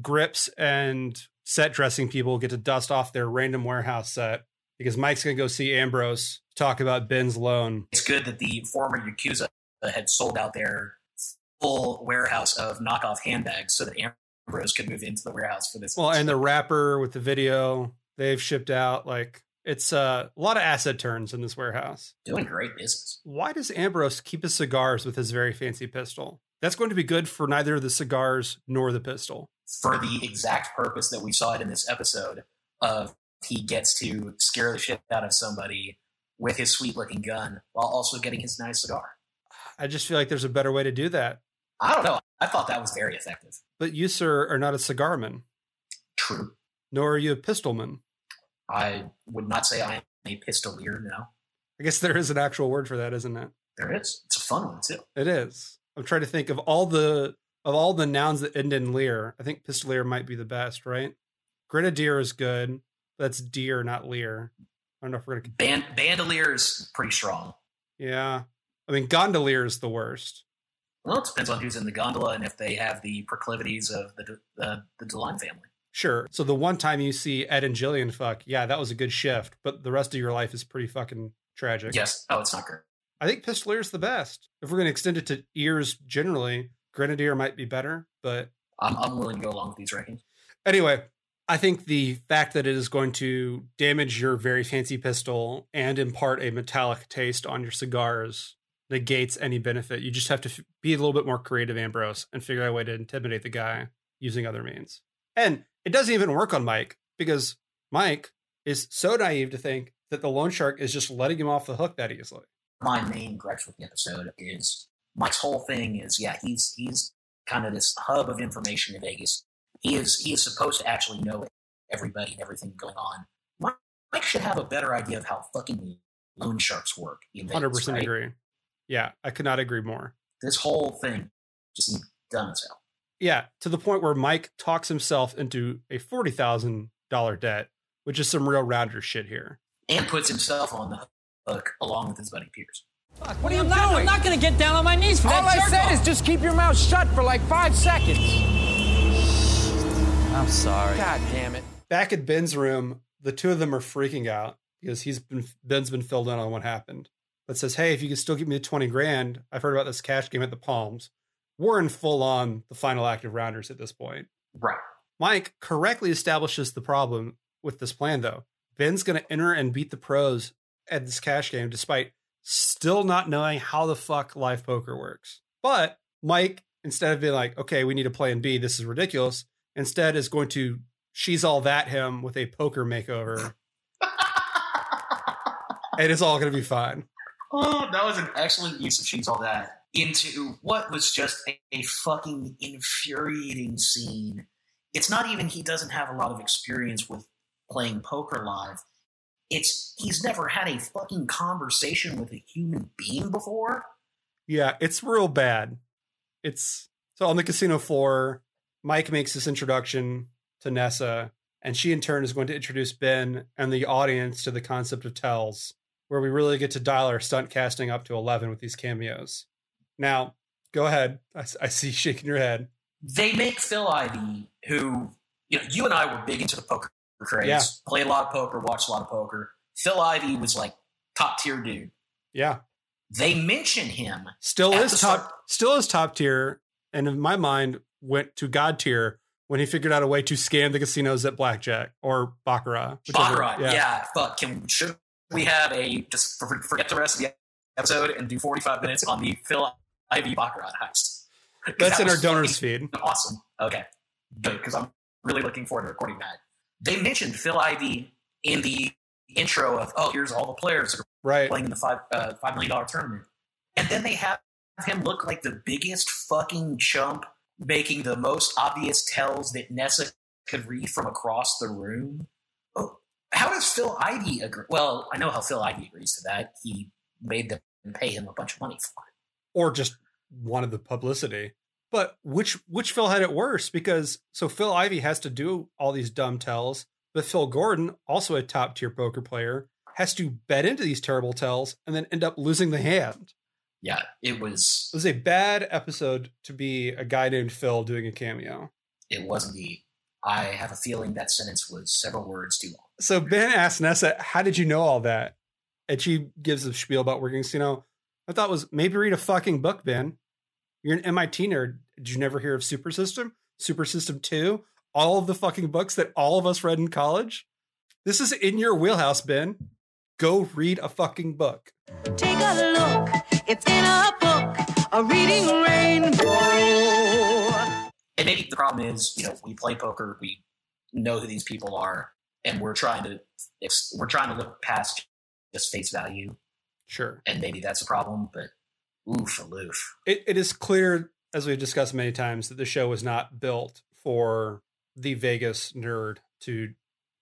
grips and set dressing people get to dust off their random warehouse set because Mike's going to go see Ambrose talk about Ben's loan.
It's good that the former Yakuza had sold out their full warehouse of knockoff handbags so that Ambrose could move into the warehouse for this.
Well, and the wrapper with the video they've shipped out. Like it's uh, a lot of asset turns in this warehouse.
Doing great business.
Why does Ambrose keep his cigars with his very fancy pistol? That's going to be good for neither the cigars nor the pistol.
For the exact purpose that we saw it in this episode of he gets to scare the shit out of somebody with his sweet looking gun while also getting his nice cigar.
I just feel like there's a better way to do that.
I don't know. I thought that was very effective.
But you, sir, are not a cigarman.
True.
Nor are you a pistolman.
I would not say I am a pistolier, no.
I guess there is an actual word for that, isn't it?
There is. It's a fun one too.
It is. I'm trying to think of all the of all the nouns that end in leer. I think pistolier might be the best, right? Grenadier is good. That's deer, not leer. I don't know if we're gonna.
Band, bandolier is pretty strong.
Yeah, I mean gondolier is the worst.
Well, it depends on who's in the gondola and if they have the proclivities of the uh, the Deline family.
Sure. So the one time you see Ed and Jillian fuck, yeah, that was a good shift. But the rest of your life is pretty fucking tragic.
Yes. Oh, it's not great.
I think Pistolier is the best. If we're going to extend it to ears generally, Grenadier might be better, but
I'm, I'm willing to go along with these rankings.
Anyway, I think the fact that it is going to damage your very fancy pistol and impart a metallic taste on your cigars negates any benefit. You just have to f- be a little bit more creative, Ambrose, and figure out a way to intimidate the guy using other means. And it doesn't even work on Mike because Mike is so naive to think that the loan shark is just letting him off the hook that easily.
My main gripes with the episode is Mike's whole thing is yeah he's he's kind of this hub of information in Vegas. He is he is supposed to actually know everybody and everything going on. Mike, Mike should have a better idea of how fucking loan sharks work.
Hundred percent
right?
agree. Yeah, I could not agree more.
This whole thing just seemed dumb as hell.
Yeah, to the point where Mike talks himself into a forty thousand dollar debt, which is some real rounder shit here.
And puts himself on the hook along with his buddy Pierce.
Fuck, What are you doing? I'm not going to get down on my knees for
All
that
I said
off.
is just keep your mouth shut for like five seconds.
I'm sorry.
God damn it.
Back at Ben's room, the two of them are freaking out because he's been Ben's been filled in on what happened. But says, "Hey, if you can still give me the twenty grand, I've heard about this cash game at the Palms. We're in full on the final active rounders at this point."
Right.
Mike correctly establishes the problem with this plan, though. Ben's going to enter and beat the pros at this cash game, despite still not knowing how the fuck live poker works. But Mike, instead of being like, okay, we need a plan B, this is ridiculous, instead is going to she's all that him with a poker makeover. and it's all going to be fine.
Oh, that was an excellent use of she's all that into what was just a, a fucking infuriating scene. It's not even he doesn't have a lot of experience with playing poker live. It's he's never had a fucking conversation with a human being before.
Yeah, it's real bad. It's so on the casino floor, Mike makes this introduction to Nessa, and she in turn is going to introduce Ben and the audience to the concept of tells, where we really get to dial our stunt casting up to 11 with these cameos. Now, go ahead. I, I see you shaking your head.
They make Phil Ivey, who you know, you and I were big into the poker craze,
Yeah.
played a lot of poker, watched a lot of poker. Phil Ivey was like top tier dude.
Yeah,
They mention him
still is top.
start-
Still is top tier, and in my mind, went to god tier when he figured out a way to scam the casinos at blackjack or baccarat. whichever-
Baccarat. Yeah. fuck. Can should we have a just forget the rest of the episode and do forty five minutes on the Phil Ivey Baccarat heist.
That's
that
in our donors feed.
Awesome. Okay, good because I'm really looking forward to recording that. They mentioned Phil Ivey in the intro of oh here's all the players that are
Right.
playing in the five uh, five million dollar tournament, and then they have him look like the biggest fucking chump, making the most obvious tells that Nessa could read from across the room. How does Phil Ivey agree? Well, I know how Phil Ivey agrees to that. He made them pay him a bunch of money for it.
or just wanted the publicity. But which which Phil had it worse because so Phil Ivey has to do all these dumb tells, but Phil Gordon, also a top tier poker player, has to bet into these terrible tells and then end up losing the hand.
Yeah, it was
It was a bad episode to be a guy named Phil doing a cameo.
it was indeed. I have a feeling that sentence was several words too long.
So Ben asked Nessa, "How did you know all that?" And she gives a spiel about working casino. I thought was maybe read a fucking book, Ben. You're an MIT nerd. Did you never hear of Super System? Super System Two? All of the fucking books that all of us read in college. This is in your wheelhouse, Ben. Go read a fucking book.
Take a look, it's in a book, a reading rainbow.
And maybe the problem is, you know, we play poker, we know who these people are, and we're trying to we're trying to look past just face value,
Sure.
and maybe that's a problem. But oof, aloof.
It, it is clear, as we've discussed many times, that the show was not built for the Vegas nerd to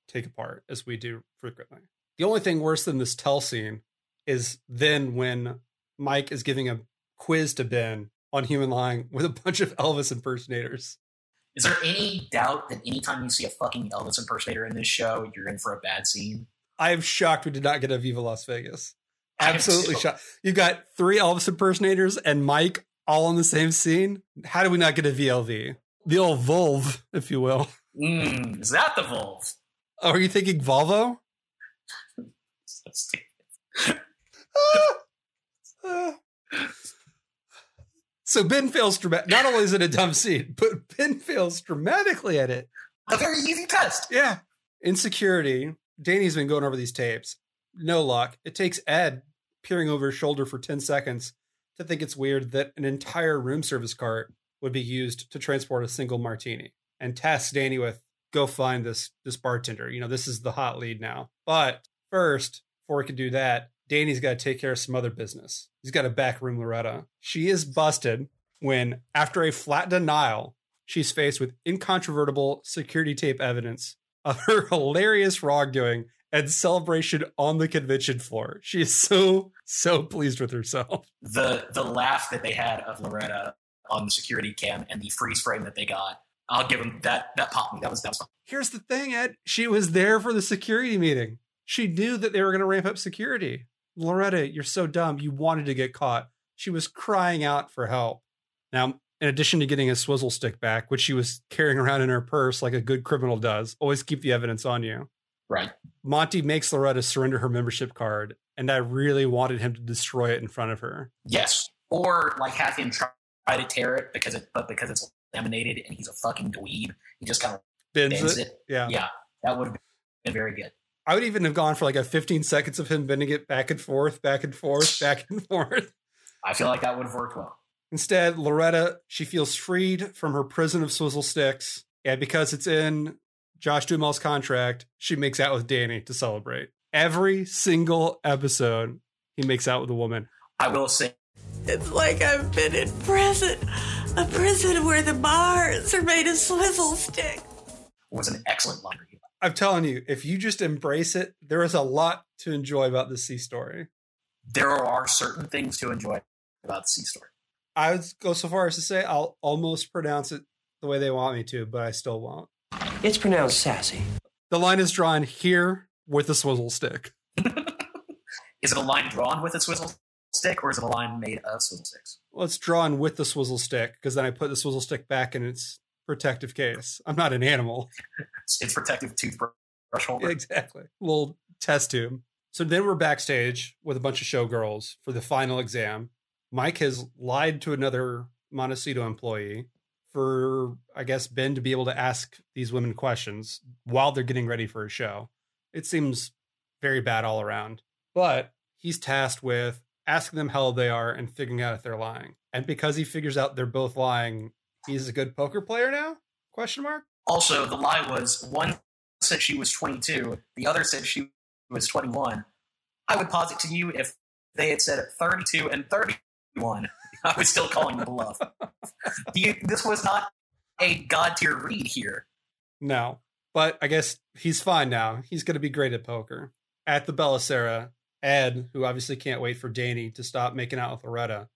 take apart as we do frequently. The only thing worse than this tell scene is then when Mike is giving a quiz to Ben on human lying with a bunch of Elvis impersonators.
Is there any doubt that anytime you see a fucking Elvis impersonator in this show, you're in for a bad scene?
I am shocked we did not get a Viva Las Vegas. Absolutely shocked. You've got three Elvis impersonators and Mike all in the same scene. How do we not get a VLV? The old Volv, if you will.
Mm, is that the Volv?
Oh, are you thinking Volvo? so Ben fails dramatic. Not only is it a dumb scene, but Ben fails dramatically at it.
A very easy test.
Yeah. Insecurity. Danny's been going over these tapes. No luck. It takes Ed peering over his shoulder for 10 seconds to think it's weird that an entire room service cart would be used to transport a single martini and tasks Danny with go find this this bartender. You know, this is the hot lead now. But first, before he can do that, Danny's got to take care of some other business. He's got to backroom Loretta. She is busted when, after a flat denial, she's faced with incontrovertible security tape evidence of her hilarious wrongdoing and celebration on the convention floor. She is so, so pleased with herself.
The the laugh that they had of Loretta on the security cam and the freeze frame that they got, I'll give them that. That popped me. That was that was fun.
Here's the thing, Ed. She was there for the security meeting. She knew that they were going to ramp up security. Loretta, you're so dumb. You wanted to get caught. She was crying out for help. Now, in addition to getting a swizzle stick back, which she was carrying around in her purse like a good criminal does, always keep the evidence on you.
Right.
Monty makes Loretta surrender her membership card, and I really wanted him to destroy it in front of her.
Yes. Or like have him try, to tear it because it, but because it's laminated and he's a fucking dweeb, he just kind of
Bends
bends
it.
it.
Yeah.
Yeah, that would have been very good.
I would even have gone for like a 15 seconds of him bending it back and forth, back and forth, back and forth.
I feel like that would have worked well.
Instead, Loretta, she feels freed from her prison of swizzle sticks. And because it's in Josh Duhamel's contract, she makes out with Danny to celebrate. Every single episode, he makes out with a woman.
I will say,
It's like I've been in prison. A prison where the bars are made of swizzle sticks.
was an excellent line review.
I'm telling you, if you just embrace it, there is a lot to enjoy about the sea story.
There are certain things to enjoy about the sea story.
I would go so far as to say I'll almost pronounce it the way they want me to, but I still won't.
It's pronounced sassy.
The line is drawn here with a swizzle stick.
Is it a line drawn with a swizzle stick, or is it a line made of swizzle sticks?
Well, it's drawn with the swizzle stick because then I put the swizzle stick back and its protective case. I'm not an animal.
It's, protective toothbrush holder.
exactly. Little test tube. So then we're backstage with a bunch of showgirls for the final exam. Mike has lied to another Montecito employee for, I guess, Ben to be able to ask these women questions while they're getting ready for a show. It seems very bad all around. But he's tasked with asking them how they are and figuring out if they're lying. And because he figures out they're both lying, he's a good poker player now? Question mark?
Also, the lie was one said she was 22, the other said she was 21. I would posit to you if they had said 32 and 31, I was still calling the bluff. You- this was not a god tier read here.
No, but I guess he's fine now. He's going to be great at poker. At the Bellicera, Ed, who obviously can't wait for Danny to stop making out with Loretta,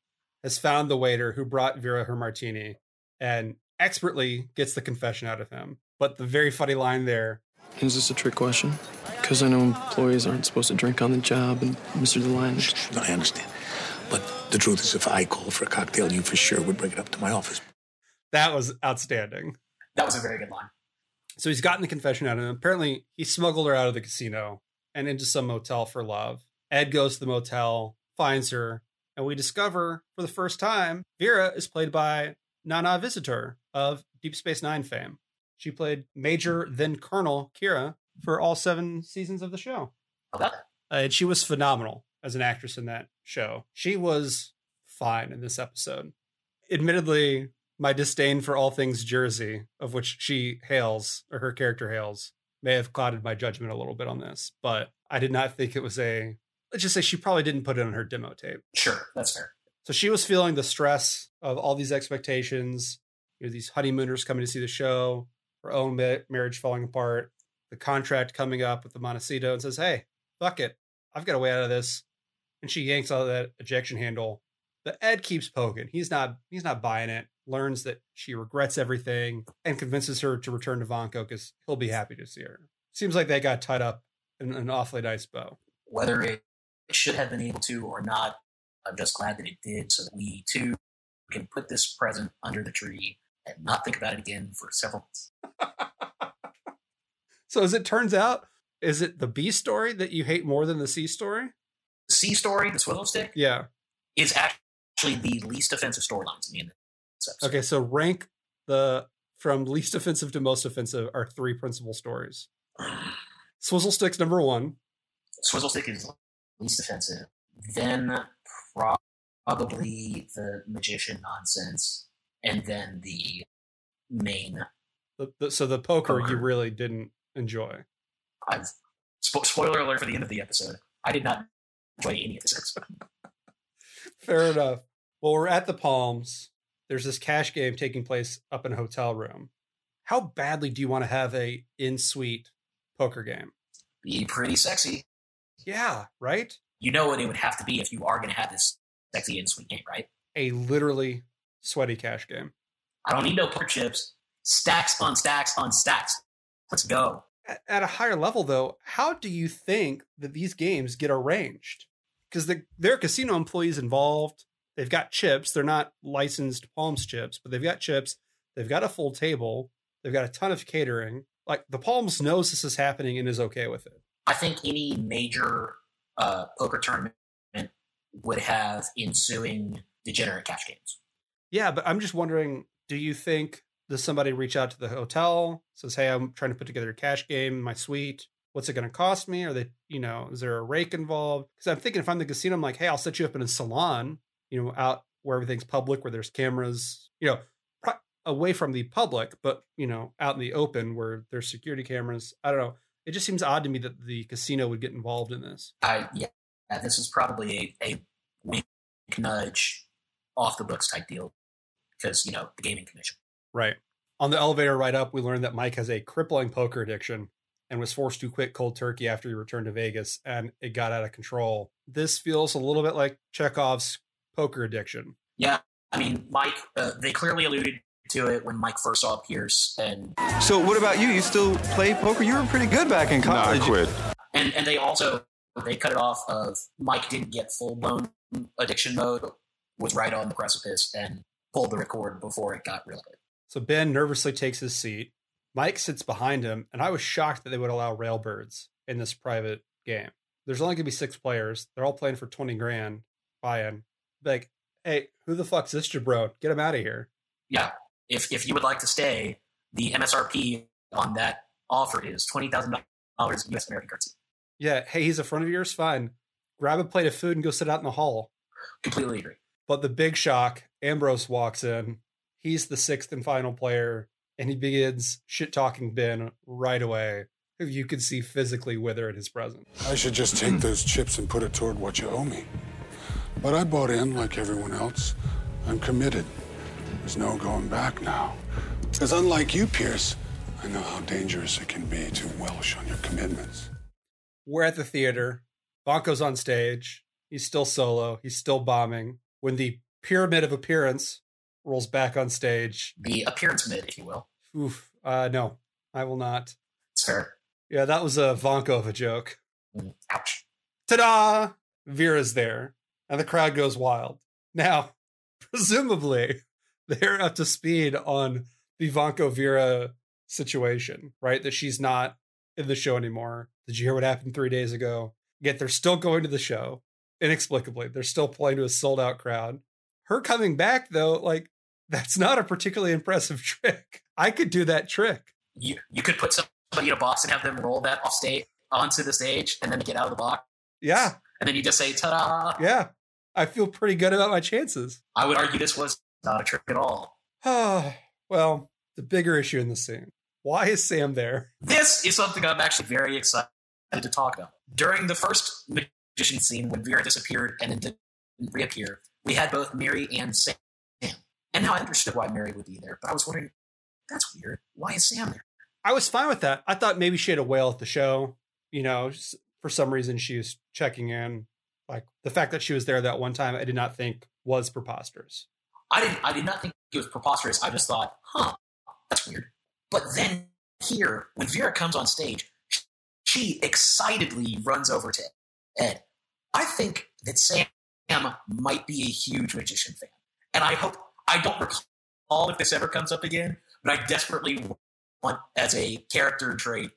has found the waiter who brought Vera her martini and expertly gets the confession out of him. But the very funny line there
Is this a trick question? Because I know employees aren't supposed to drink on the job, and Mr. DeLine.
No, I understand. But the truth is, if I called for a cocktail, you for sure would bring it up to my office.
that was outstanding.
That was a very good line.
So he's gotten the confession out of him. Apparently, he smuggled her out of the casino and into some motel for love. Ed goes to the motel, finds her, and we discover for the first time Vera is played by Nana Visitor of Deep Space Nine fame. She played Major, then Colonel Kira for all seven seasons of the show.
How?
Uh, and she was phenomenal as an actress in that show. She was fine in this episode. Admittedly, my disdain for all things Jersey, of which she hails, or her character hails, may have clouded my judgment a little bit on this, but I did not think it was a. Let's just say she probably didn't put it on her demo tape.
Sure, that's fair.
So she was feeling the stress of all these expectations, you know, these honeymooners coming to see the show, her own ma- marriage falling apart, the contract coming up with the Montecito, and says, "Hey, fuck it, I've got a way out of this." And she yanks out that ejection handle. But Ed keeps poking. He's not. He's not buying it. Learns that she regrets everything and convinces her to return to Vanko because he'll be happy to see her. Seems like they got tied up in an awfully nice bow.
Whether it should have been able to or not, I'm just glad that it did so that we too can put this present under the tree and not think about it again for several months.
So as it turns out, is it the B story that you hate more than the C story?
The C story, the swivel stick,
Yeah.
is actually the least offensive storyline to me in this episode.
Okay, so rank the from least offensive to most offensive are three principal stories. Swizzle Stick's number one.
Swizzle stick is least offensive. Then probably the magician nonsense, and then the main.
The, the, so the poker, you really didn't enjoy.
I've spo- spoiler alert for the end of the episode. I did not enjoy any of this episode.
Fair enough. Well, we're at the Palms. There's this cash game taking place up in a hotel room. How badly do you want to have a in-suite poker game?
Be pretty sexy.
Yeah, right?
You know what it would have to be if you are going to have this sexy and sweet game, right?
A literally sweaty cash game.
I don't need no poker chips. Stacks on stacks on stacks. Let's go.
At, at a higher level, though, how do you think that these games get arranged? Because the, there are casino employees involved. They've got chips. They're not licensed Palms chips, but they've got chips. They've got a full table. They've got a ton of catering. Like the Palms knows this is happening and is okay with it.
I think any major uh, poker tournament would have ensuing degenerate cash games.
Yeah, but I'm just wondering, do you think does somebody reach out to the hotel, says, Hey, I'm trying to put together a cash game my suite. What's it gonna cost me? Are they, you know, is there a rake involved? Because I'm thinking if I'm the casino, I'm like, hey, I'll set you up in a salon, you know, out where everything's public, where there's cameras, you know, away from the public, but you know, out in the open where there's security cameras. I don't know. It just seems odd to me that the casino would get involved in this.
I yeah, this is probably a, a wink nudge off the books type deal because you know the gaming commission.
Right. On the elevator ride up, we learned that Mike has a crippling poker addiction and was forced to quit cold turkey after he returned to Vegas, and it got out of control. This feels a little bit like Chekhov's poker addiction.
Yeah, I mean, Mike, uh, they clearly alluded to it when Mike first saw Pierce, and
So what about you? You still play poker? You were pretty good back in college.
quit.
and and they also they cut it off of Mike didn't get full blown addiction mode, was right on the precipice, and pulled the record before it got real good.
So Ben nervously takes his seat. Mike sits behind him, and I was shocked that they would allow railbirds in this private game. There's only gonna be six players. They're all playing for 20 grand buy-in. Like, hey, who the fuck's this jabron? Get him out of here.
Yeah, if if you would like to stay, the MSRP on that offer is twenty thousand dollars U.S. American currency.
Yeah, hey, he's a friend of yours, fine. Grab a plate of food and go sit out in the hall.
Completely agree.
But the big shock, Ambrose walks in. He's the sixth and final player, and he begins shit talking Ben right away, who you could see physically wither in his presence.
I should just take those chips and put it toward what you owe me. But I bought in like everyone else. I'm committed. There's no going back now. Because unlike you, Pierce, I know how dangerous it can be to welsh on your commitments.
We're at the theater. Vanko's on stage. He's still solo. He's still bombing. When the pyramid of appearance rolls back on stage,
The appearance mid, if you will.
oof, uh, no, I will not.
It's fair.
Yeah, that was a Vanko of a joke.
Ouch.
Ta-da! Vera's there, and the crowd goes wild. Now, presumably, they're up to speed on the Vanko Vera situation, right? That she's not in the show anymore. Did you hear what happened three days ago? Yet they're still going to the show inexplicably. They're still playing to a sold out crowd. Her coming back, though, like, that's not a particularly impressive trick. I could do that trick.
You you could put somebody in a box and have them roll that off stage onto the stage and then get out of the box.
Yeah,
And then you just say ta-da.
yeah. I feel pretty good about my chances.
I would argue this was not a trick at all.
well, the bigger issue in the scene. Why is Sam there?
This is something I'm actually very excited to talk about. During the first magician scene, when Vera disappeared and then didn't reappear, we had both Mary and Sam. And now I understood why Mary would be there, but I was wondering, that's weird. Why is Sam there?
I was fine with that. I thought maybe she had a whale at the show. You know, for some reason she was checking in. Like the fact that she was there that one time, I did not think was preposterous.
I didn't. I did not think it was preposterous. I just thought, huh, that's weird. But then here, when Vera comes on stage, she excitedly runs over to Ed. I think that Sam might be a huge magician fan, and I hope I don't recall if this ever comes up again. But I desperately want, as a character trait,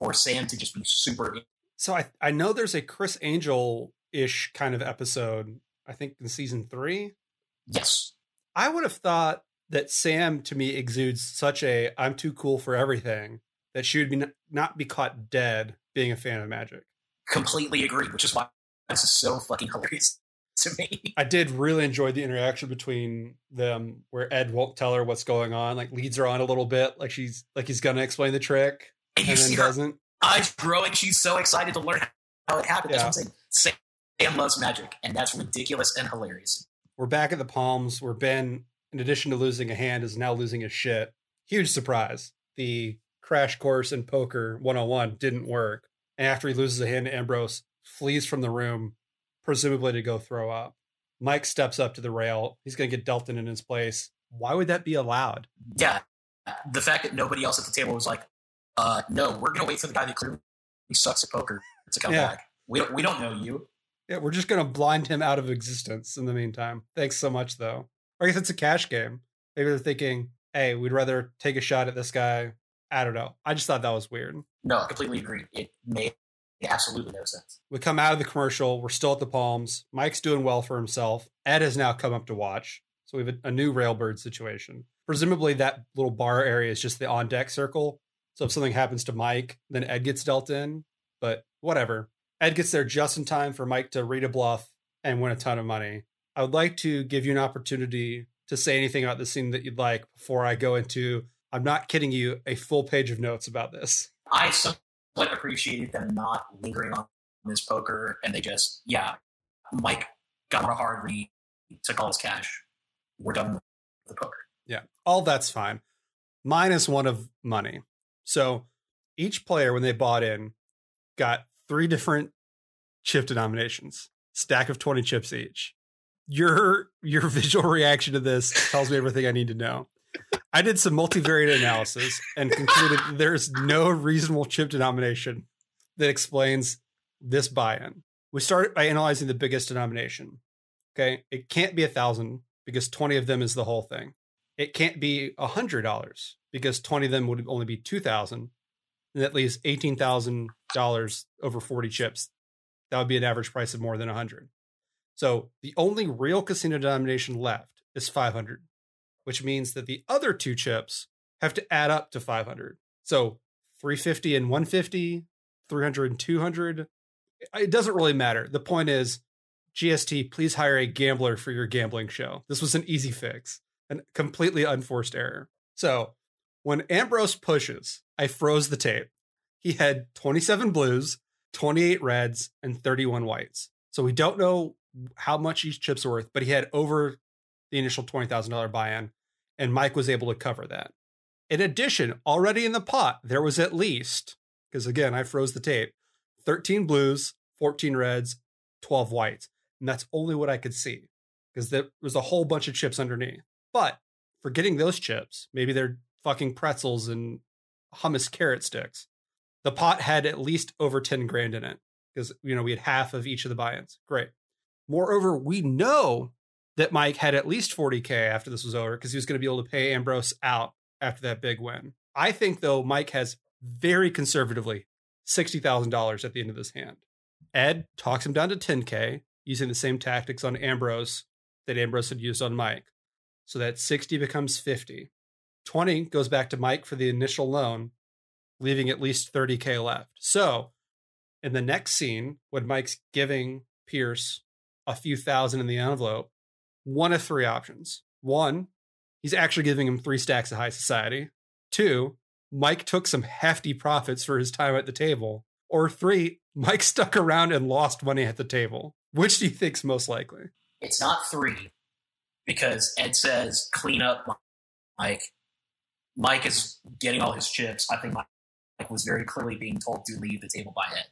for Sam to just be super.
So I I know there's a Criss Angel ish kind of episode. I think in season three.
Yes,
I would have thought that Sam to me exudes such a I'm too cool for everything that she would be n- not be caught dead being a fan of magic.
completely agree. Which is why this is so fucking hilarious to me.
I did really enjoy the interaction between them where Ed won't tell her what's going on, like leads her on a little bit, like she's like he's gonna explain the trick
And you
and
see
then
her
doesn't.
eyes growing. She's so excited to learn how it happened.
Yeah.
That's what I'm saying. Sam loves magic, and that's ridiculous and hilarious.
We're back at the Palms where Ben, in addition to losing a hand, is now losing his shit. Huge surprise. The crash course in poker 101 didn't work. And after he loses a hand to Ambrose, flees from the room, presumably to go throw up. Mike steps up to the rail. He's going to get Delton in his place. Why would that be allowed?
Yeah, the fact that nobody else at the table was like, uh, "No, we're gonna wait for the guy that clearly sucks at poker to come
Yeah.
back. We don't, we don't know you."
Yeah, we're just going to blind him out of existence in the meantime. Thanks so much, though. Or I guess it's a cash game. Maybe they're thinking, hey, we'd rather take a shot at this guy. I don't know. I just thought that was weird.
No, I completely agree. It made absolutely no sense.
We come out of the commercial. We're still at the Palms. Mike's doing well for himself. Ed has now come up to watch. So we have a, a new Railbird situation. Presumably, that little bar area is just the on deck circle. So if something happens to Mike, then Ed gets dealt in. But whatever. Ed gets there just in time for Mike to read a bluff and win a ton of money. I would like to give you an opportunity to say anything about the scene that you'd like before I go into, I'm not kidding you, a full page of notes about this.
I somewhat appreciated them not lingering on this poker, and they just, yeah, Mike got a hard read, took all his cash. We're done with the poker.
Yeah, all that's fine. Minus one of money. So each player, when they bought in, got three different chip denominations, stack of 20 chips each. Your your visual reaction to this tells me everything I need to know. I did some multivariate analysis and concluded there's no reasonable chip denomination that explains this buy-in. We started by analyzing the biggest denomination. Okay, it can't be a thousand because 20 of them is the whole thing. It can't be a hundred dollars because 20 of them would only be 2,000. And that leaves $18,000 over 40 chips. That would be an average price of more than a 100. So the only real casino denomination left is 500, which means that the other two chips have to add up to 500. So 350 and 150, 300 and 200. It doesn't really matter. The point is, GST, please hire a gambler for your gambling show. This was an easy fix, a completely unforced error. So when Ambrose pushes, I froze the tape. He had 27 blues, 28 reds, and 31 whites. So we don't know how much each chip's worth, but he had over the initial $20,000 buy in, and Mike was able to cover that. In addition, already in the pot, there was at least, because again, I froze the tape, 13 blues, 14 reds, 12 whites. And that's only what I could see because there was a whole bunch of chips underneath. But for getting those chips, maybe they're fucking pretzels and hummus carrot sticks. The pot had at least over 10 grand in it because, you know, we had half of each of the buy ins. Great. Moreover, we know that Mike had at least 40K after this was over because he was going to be able to pay Ambrose out after that big win. I think, though, Mike has very conservatively $60,000 at the end of this hand. Ed talks him down to 10K using the same tactics on Ambrose that Ambrose had used on Mike. So that 60 becomes 50. 20 goes back to Mike for the initial loan, leaving at least 30K left. So in the next scene, when Mike's giving Pierce a few thousand in the envelope, one of three options. One, he's actually giving him three stacks of high society. Two, Mike took some hefty profits for his time at the table. Or three, Mike stuck around and lost money at the table. Which do you think's most likely?
It's not three because Ed says clean up Mike. Mike is getting all his chips. I think Mike was very clearly being told to leave the table by Ed.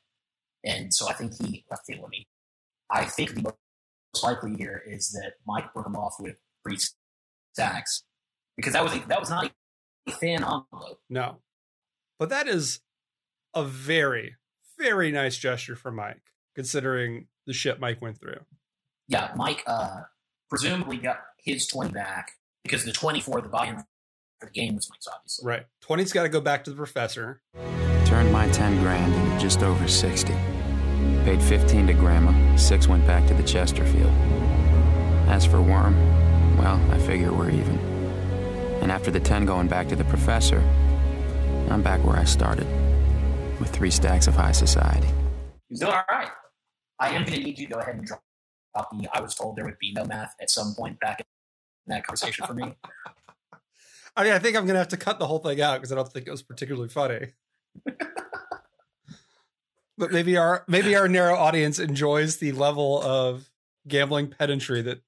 And so I think he left the table me. I think the most likely here is that Mike broke him off with three stacks because that was a, that was not a thin envelope.
No, but that is a very very nice gesture from Mike, considering the shit Mike went through.
Yeah, Mike uh, presumably got his twenty back because the twenty for the buy-in for the game was Mike's, obviously.
Right, 20's got to go back to the professor.
Turned my ten grand into just over sixty. Paid 15 to Grandma, six went back to the Chesterfield. As for Worm, well, I figure we're even. And after the 10 going back to the professor, I'm back where I started, with three stacks of high society.
He's doing all right. I am going to need you to go ahead and drop the I was told there would be no math at some point back in that conversation for me.
I mean, I think I'm going to have to cut the whole thing out because I don't think it was particularly funny. but maybe our maybe our narrow audience enjoys the level of gambling pedantry that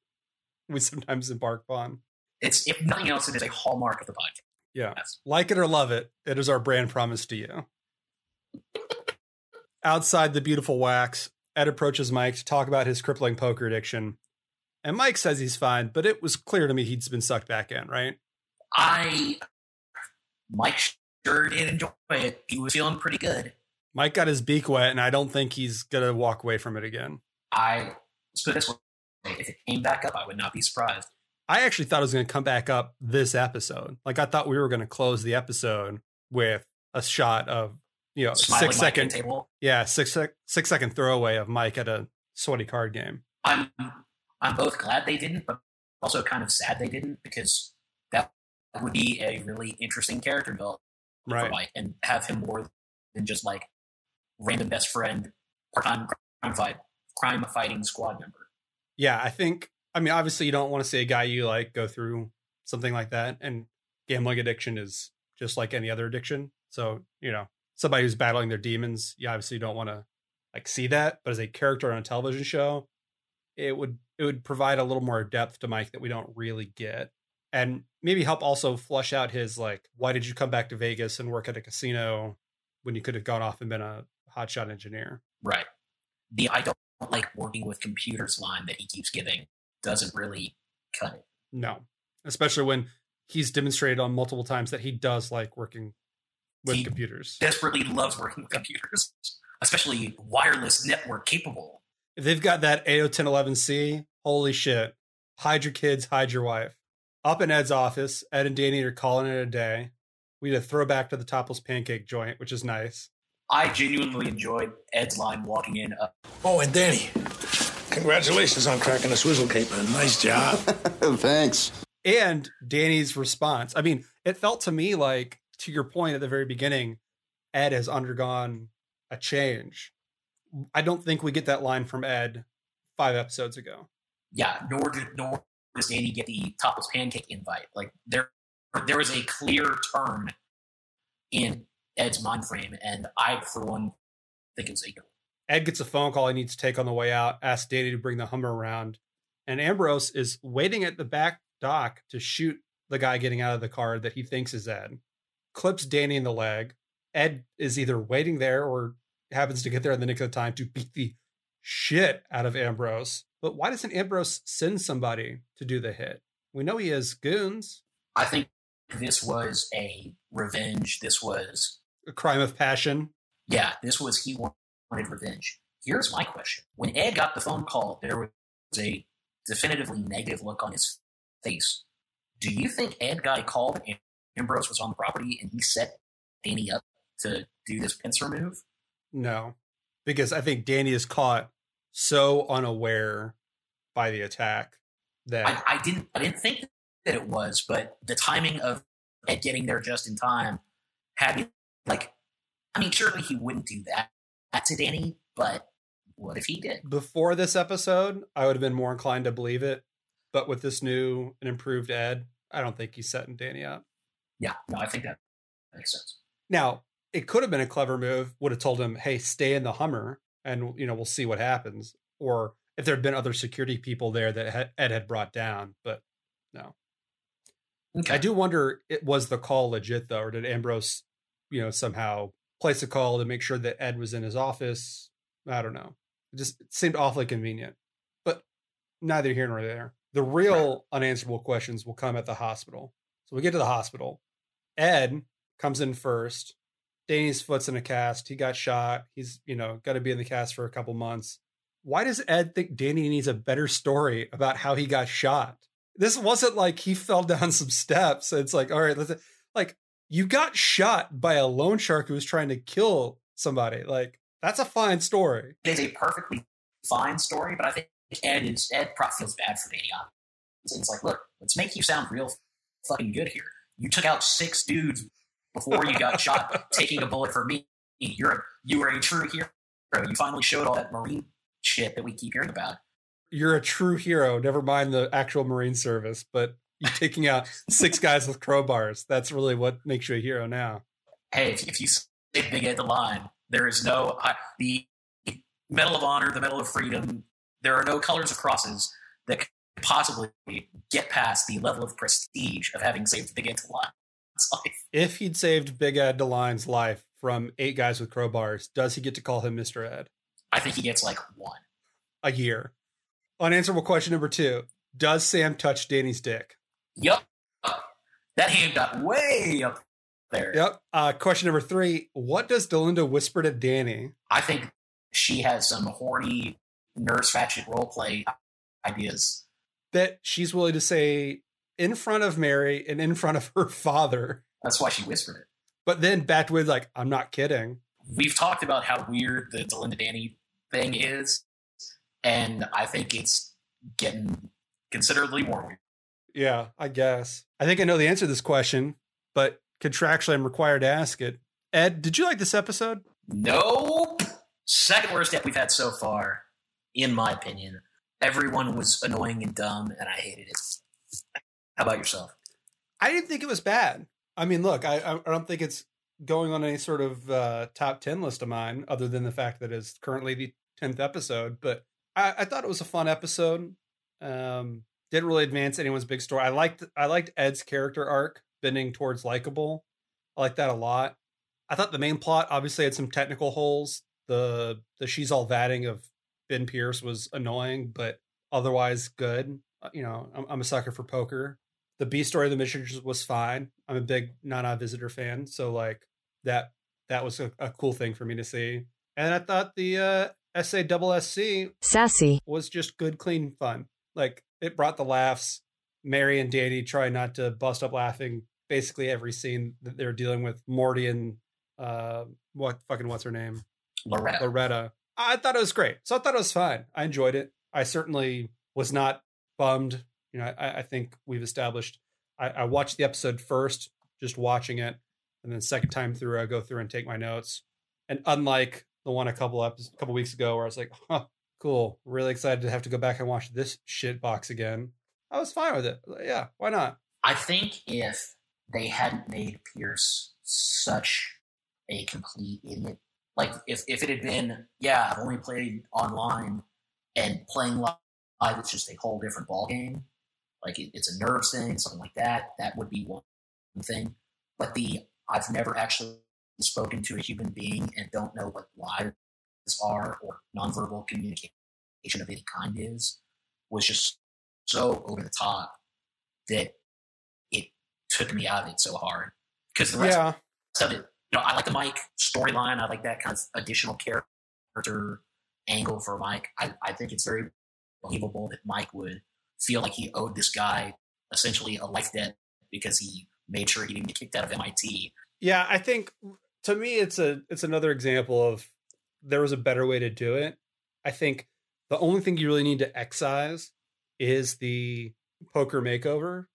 we sometimes embark upon.
It's if nothing else, it is a hallmark of the podcast.
Yeah, like it or love it, it is our brand promise to you. Outside the beautiful wax, Ed approaches Mike to talk about his crippling poker addiction, and Mike says he's fine, but it was clear to me he'd been sucked back in. Right?
I Mike sure did enjoy it. He was feeling pretty good.
Mike got his beak wet, and I don't think he's gonna walk away from it again.
I let's put this way: if it came back up, I would not be surprised.
I actually thought it was going to come back up this episode. Like I thought we were going to close the episode with a shot of you know
Smiling
six
Mike
second,
table.
yeah, six six second throwaway of Mike at a sweaty card game.
I'm I'm both glad they didn't, but also kind of sad they didn't because that would be a really interesting character development
Right.
for Mike and have him more than just like random best friend, part time crime fight, crime fighting squad member.
Yeah, I think. I mean, obviously, you don't want to see a guy you like go through something like that, and gambling addiction is just like any other addiction. So you know, somebody who's battling their demons, you obviously don't want to like see that. But as a character on a television show, it would it would provide a little more depth to Mike that we don't really get, and maybe help also flush out his like, why did you come back to Vegas and work at a casino when you could have gone off and been a hotshot engineer?
Right. The I don't like working with computers line that he keeps giving doesn't really cut it.
No, especially when he's demonstrated on multiple times that he does like working with
He-
computers.
Desperately loves working with computers, especially wireless network capable.
If they've got that AO1011C, holy shit. Hide your kids, hide your wife. Up in Ed's office, Ed and Danny are calling it a day. We had a throwback to the topless pancake joint, which is nice.
I genuinely enjoyed Ed's line walking in. Uh,
Oh, and Danny, congratulations on cracking the swizzle caper. Nice job.
Thanks.
And Danny's response. I mean, it felt to me like, to your point at the very beginning, Ed has undergone a change. I don't think we get that line from Ed five episodes ago.
yeah, nor did nor does Danny get the topless pancake invite. Like there, there was a clear turn in Ed's mind frame, and I, for one, think it's a good.
Ed gets a phone call he needs to take on the way out, asks Danny to bring the Hummer around. And Ambrose is waiting at the back dock to shoot the guy getting out of the car that he thinks is Ed. Clips Danny in the leg. Ed is either waiting there or happens to get there in the nick of time to beat the shit out of Ambrose. But why doesn't Ambrose send somebody to do the hit? We know he has goons.
I think this was a revenge. This was
a crime of passion.
Yeah, this was he wanted revenge. Here's my question: When Ed got the phone call, there was a definitively negative look on his face. Do you think Ed got a call that Ambrose was on the property and he set Danny up to do this pincer move?
No, because I think Danny is caught so unaware by the attack that
I, I didn't. I didn't think that it was, but the timing of Ed getting there just in time had me like. I mean, surely he wouldn't do that to Danny, but what if he did?
Before this episode, I would have been more inclined to believe it. But with this new and improved Ed, I don't think he's setting Danny up.
Yeah, no, I think that makes sense.
Now, it could have been a clever move, would have told him, hey, stay in the Hummer and, you know, we'll see what happens. Or if there had been other security people there that Ed had brought down, but no. Okay. I do wonder, it was the call legit though, or did Ambrose, you know, somehow place a call to make sure that Ed was in his office? I don't know. It just it seemed awfully convenient, but neither here nor there. The real right. unanswerable questions will come at the hospital. So we get to the hospital. Ed comes in first. Danny's foot's in a cast. He got shot. He's, you know, got to be in the cast for a couple months. Why does Ed think Danny needs a better story about how he got shot? This wasn't like he fell down some steps. It's like, all right, let's like you got shot by a loan shark who was trying to kill somebody. Like that's a fine story.
It's a perfectly fine story, but I think Ed is Ed probably feels bad for Danny. It's like, look, let's make you sound real fucking good here. You took out six dudes before you got shot, taking a bullet for me. You're a, you were a true hero. You finally showed all that Marine shit that we keep hearing about.
You're a true hero. Never mind the actual Marine service, but you're taking out six guys with crowbars. That's really what makes you a hero now.
Hey, if, if you stick Big Ed DeLine, there is no uh, the Medal of Honor, the Medal of Freedom. There are no colors of crosses that could possibly get past the level of prestige of having saved the Big Ed Life.
If he'd saved Big Ed DeLine's life from eight guys with crowbars, does he get to call him Mr. Ed?
I think he gets like one
a year. Unanswerable question number two: Does Sam touch Danny's dick?
Yep, that hand got way up there.
Yep. Uh, question number three: What does Delinda whisper to Danny?
I think she has some horny nurse Ratched role play ideas
that she's willing to say in front of Mary and in front of her father.
That's why she whispered it.
But then back with like, I'm not kidding.
We've talked about how weird the Delinda Danny thing is, and I think it's getting considerably more weird.
Yeah, I guess. I think I know the answer to this question, but contractually I'm required to ask it. Ed, did you like this episode?
Nope. Second worst ep we've had so far, in my opinion. Everyone was annoying and dumb, and I hated it. How about yourself?
I didn't think it was bad. I mean, look, I I don't think it's going on any sort of uh, top ten list of mine, other than the fact that it's currently the tenth episode. But I, I, thought it was a fun episode. Um, didn't really advance anyone's big story. I liked I liked Ed's character arc bending towards likable. I like that a lot. I thought the main plot obviously had some technical holes. The the she's all vatting of Ben Pierce was annoying, but otherwise good. Uh, you know, I'm, I'm a sucker for poker. The B story of the mission was fine. I'm a big Nana Visitor fan, so like that that was a, a cool thing for me to see. And I thought the uh, SA double SC
sassy
was just good, clean fun. Like it brought the laughs. Mary and Danny try not to bust up laughing basically every scene that they're dealing with Morty and uh, what fucking what's her name
Loretta.
Loretta. I thought it was great. So I thought it was fine. I enjoyed it. I certainly was not bummed. You know, I, I think we've established. I, I, watched the episode first, just watching it, and then second time through, I go through and take my notes. And unlike the one a couple episodes, a couple weeks ago, where I was like, "Huh, cool, really excited to have to go back and watch this shit box again," I was fine with it. Yeah, why not?
I think if they hadn't made Pierce such a complete idiot like if, if it had been, yeah, I've only played online and playing live, it's just a whole different ball game. Like it, it's a nerves thing, something like that. That would be one thing. But the I've never actually spoken to a human being and don't know what lies are or nonverbal communication of any kind is was just so over the top that it took me out of it so hard. Because the rest
Yeah.
of it, you know, I like the Mike storyline. I like that kind of additional character angle for Mike. I, I think it's very believable that Mike would feel like he owed this guy essentially a life debt because he made sure he didn't get kicked out of MIT.
Yeah, I think to me it's a it's another example of there was a better way to do it. I think the only thing you really need to excise is the poker makeover.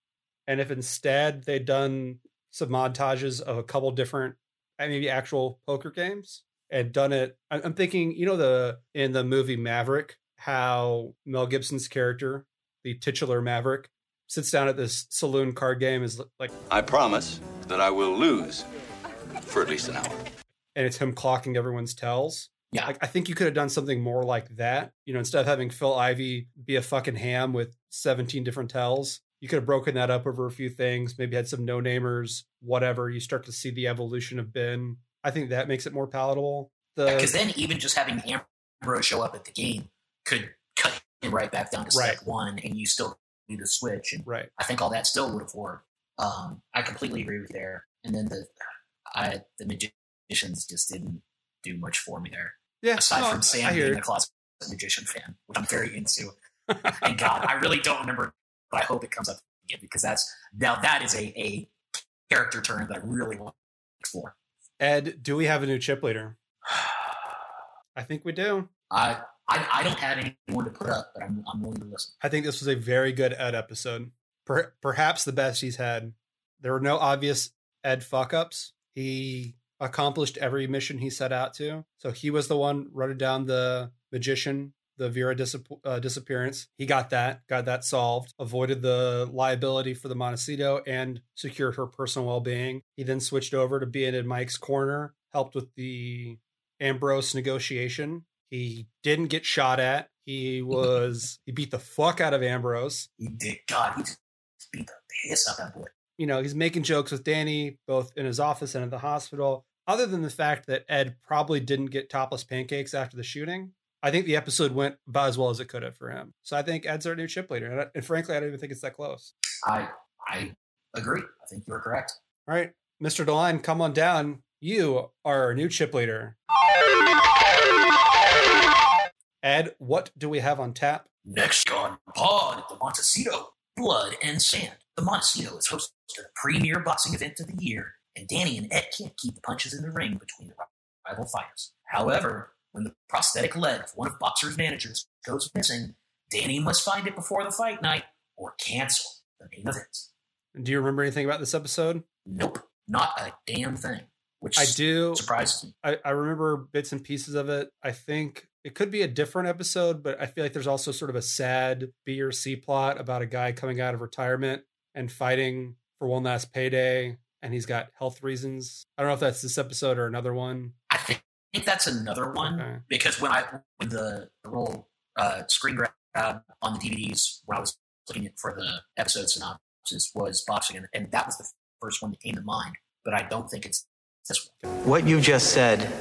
And if instead they'd done some montages of a couple different uh, maybe actual poker games and done it I'm thinking, you know the in the movie Maverick how Mel Gibson's character, the titular Maverick, sits down at this saloon card game is like
I promise that I will lose for at least an hour.
and it's him clocking everyone's tells.
Yeah.
Like I think you could have done something more like that. You know, instead of having Phil Ivey be a fucking ham with 17 different tells, you could have broken that up over a few things, maybe had some no-namers, whatever. You start to see the evolution of Ben. I think that makes it more palatable. The
Because then even just having Ambrose show up at the game could cut him right back down to step one, and you still do the switch. And
right.
I think all that still would have worked. Um, I completely agree with there. And then the I the magicians just didn't do much for me there.
Yeah,
Aside
no,
from Sam being a closet magician fan, which I'm very into. and God, I really don't remember, but I hope it comes up again because that's now that is a, a character turn that I really want to explore.
Ed, do we have a new chip leader? I think we do.
I, I I don't have anyone to put up, but I'm I'm willing to listen.
I think this was a very good Ed episode. Per- perhaps the best he's had. There were no obvious Ed fuck ups. He accomplished every mission he set out to. So he was the one running down the magician, the Vera disap- uh, disappearance. He got that, got that solved, avoided the liability for the Montecito, and secured her personal well being. He then switched over to being in Mike's corner, helped with the Ambrose negotiation. He didn't get shot at. He was he beat the fuck out of Ambrose.
He did. God, he just beat the piss out of that boy.
You know, he's making jokes with Danny both in his office and at the hospital. Other than the fact that Ed probably didn't get topless pancakes after the shooting, I think the episode went about as well as it could have for him. So I think Ed's our new chip leader, and, I- and frankly, I don't even think it's that close.
I I agree. I think you're correct.
All right, Mr. DeLine, come on down. You are our new chip leader. Ed, what do we have on tap?
Next on Pod at the Montecito, Blood and Sand. The Montecito is hosting the premier boxing event of the year, and Danny and Ed can't keep the punches in the ring between the rival fighters. However, when the prosthetic leg of one of Boxer's managers goes missing, Danny must find it before the fight night or cancel the main event.
Do you remember anything about this episode?
Nope, not a damn thing. Which
I do.
surprises me.
I, I remember bits and pieces of it. I think it could be a different episode, but I feel like there's also sort of a sad B or C plot about a guy coming out of retirement and fighting for one last payday, and he's got health reasons. I don't know if that's this episode or another one.
I think, I think that's another one
Okay.
because when I when the, the little uh, screen grab on the DVDs when I was looking at for the episode synopsis was boxing, and, and that was the first one that came to mind. But I don't think it's this one.
What you just said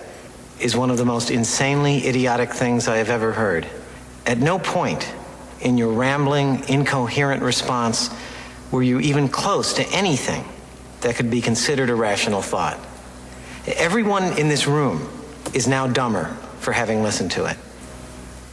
is one of the most insanely idiotic things I have ever heard. At no point in your rambling, incoherent response were you even close to anything that could be considered a rational thought. Everyone in this room is now dumber for having listened to it.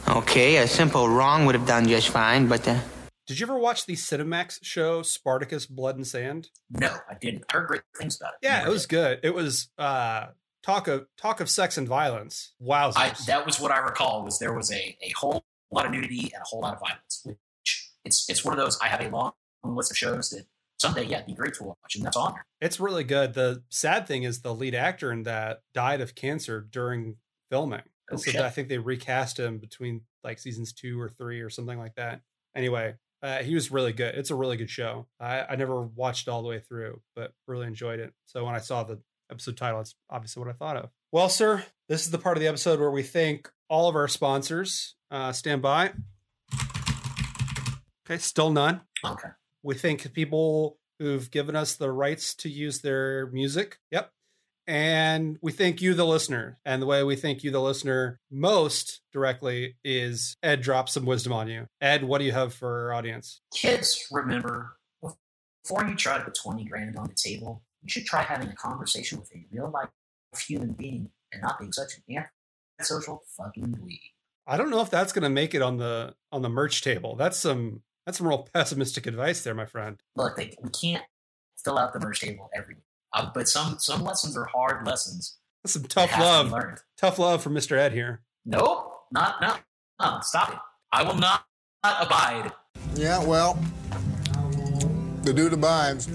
Okay, a simple wrong would have done just fine, but uh,
Did you ever watch the Cinemax show Spartacus Blood and Sand?
No, I didn't. I heard great things about it.
Yeah, it was good. It was uh talk of talk of sex and violence. Wow.
That was what I recall. Was there was a, a whole lot of nudity and a whole lot of violence. Which it's it's one of those. I have a long list of shows that someday, yeah, be great to watch, and that's on.
It's really good. The sad thing is the lead actor in that died of cancer during filming.
Oh,
so
shit.
I think they recast him between like seasons two or three or something like that. Anyway, uh, he was really good. It's a really good show. I, I never watched all the way through, but really enjoyed it. So when I saw the episode title, it's obviously what I thought of. Well, sir, this is the part of the episode where we thank all of our sponsors. Uh, stand by. Okay, still none.
Okay.
We thank people who've given us the rights to use their music. Yep. And we thank you, the listener. And the way we thank you, the listener, most directly is Ed drops some wisdom on you. Ed, what do you have for our audience?
Kids, remember, before you try to put 20 grand on the table, you should try having a conversation with a real life human being and not being such an antisocial fucking dweeb.
I don't know if that's going to make it on the on the merch table. That's some that's some real pessimistic advice there, my friend.
Look, they, we can't fill out the merch table every week, uh, but some some lessons are hard lessons.
That's some tough love. Tough love from Mr. Ed here.
Nope, not no, no. Stop it. I will not, not abide.
Yeah, well, the dude abides.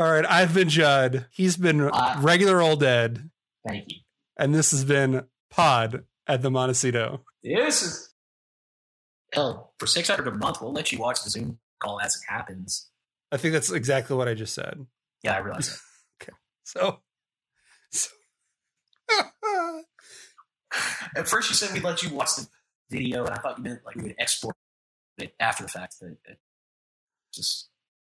All right, I've been Judd. He's been uh, regular old Ed.
Thank you.
And this has been Pod at the Montecito.
This is hell for six hundred a month. We'll let you watch the Zoom call as it happens.
I think that's exactly what I just said.
Yeah, I realize that.
okay, so, so
at first you said we'd let you watch the video, and I thought you meant like we would export it after the fact. That just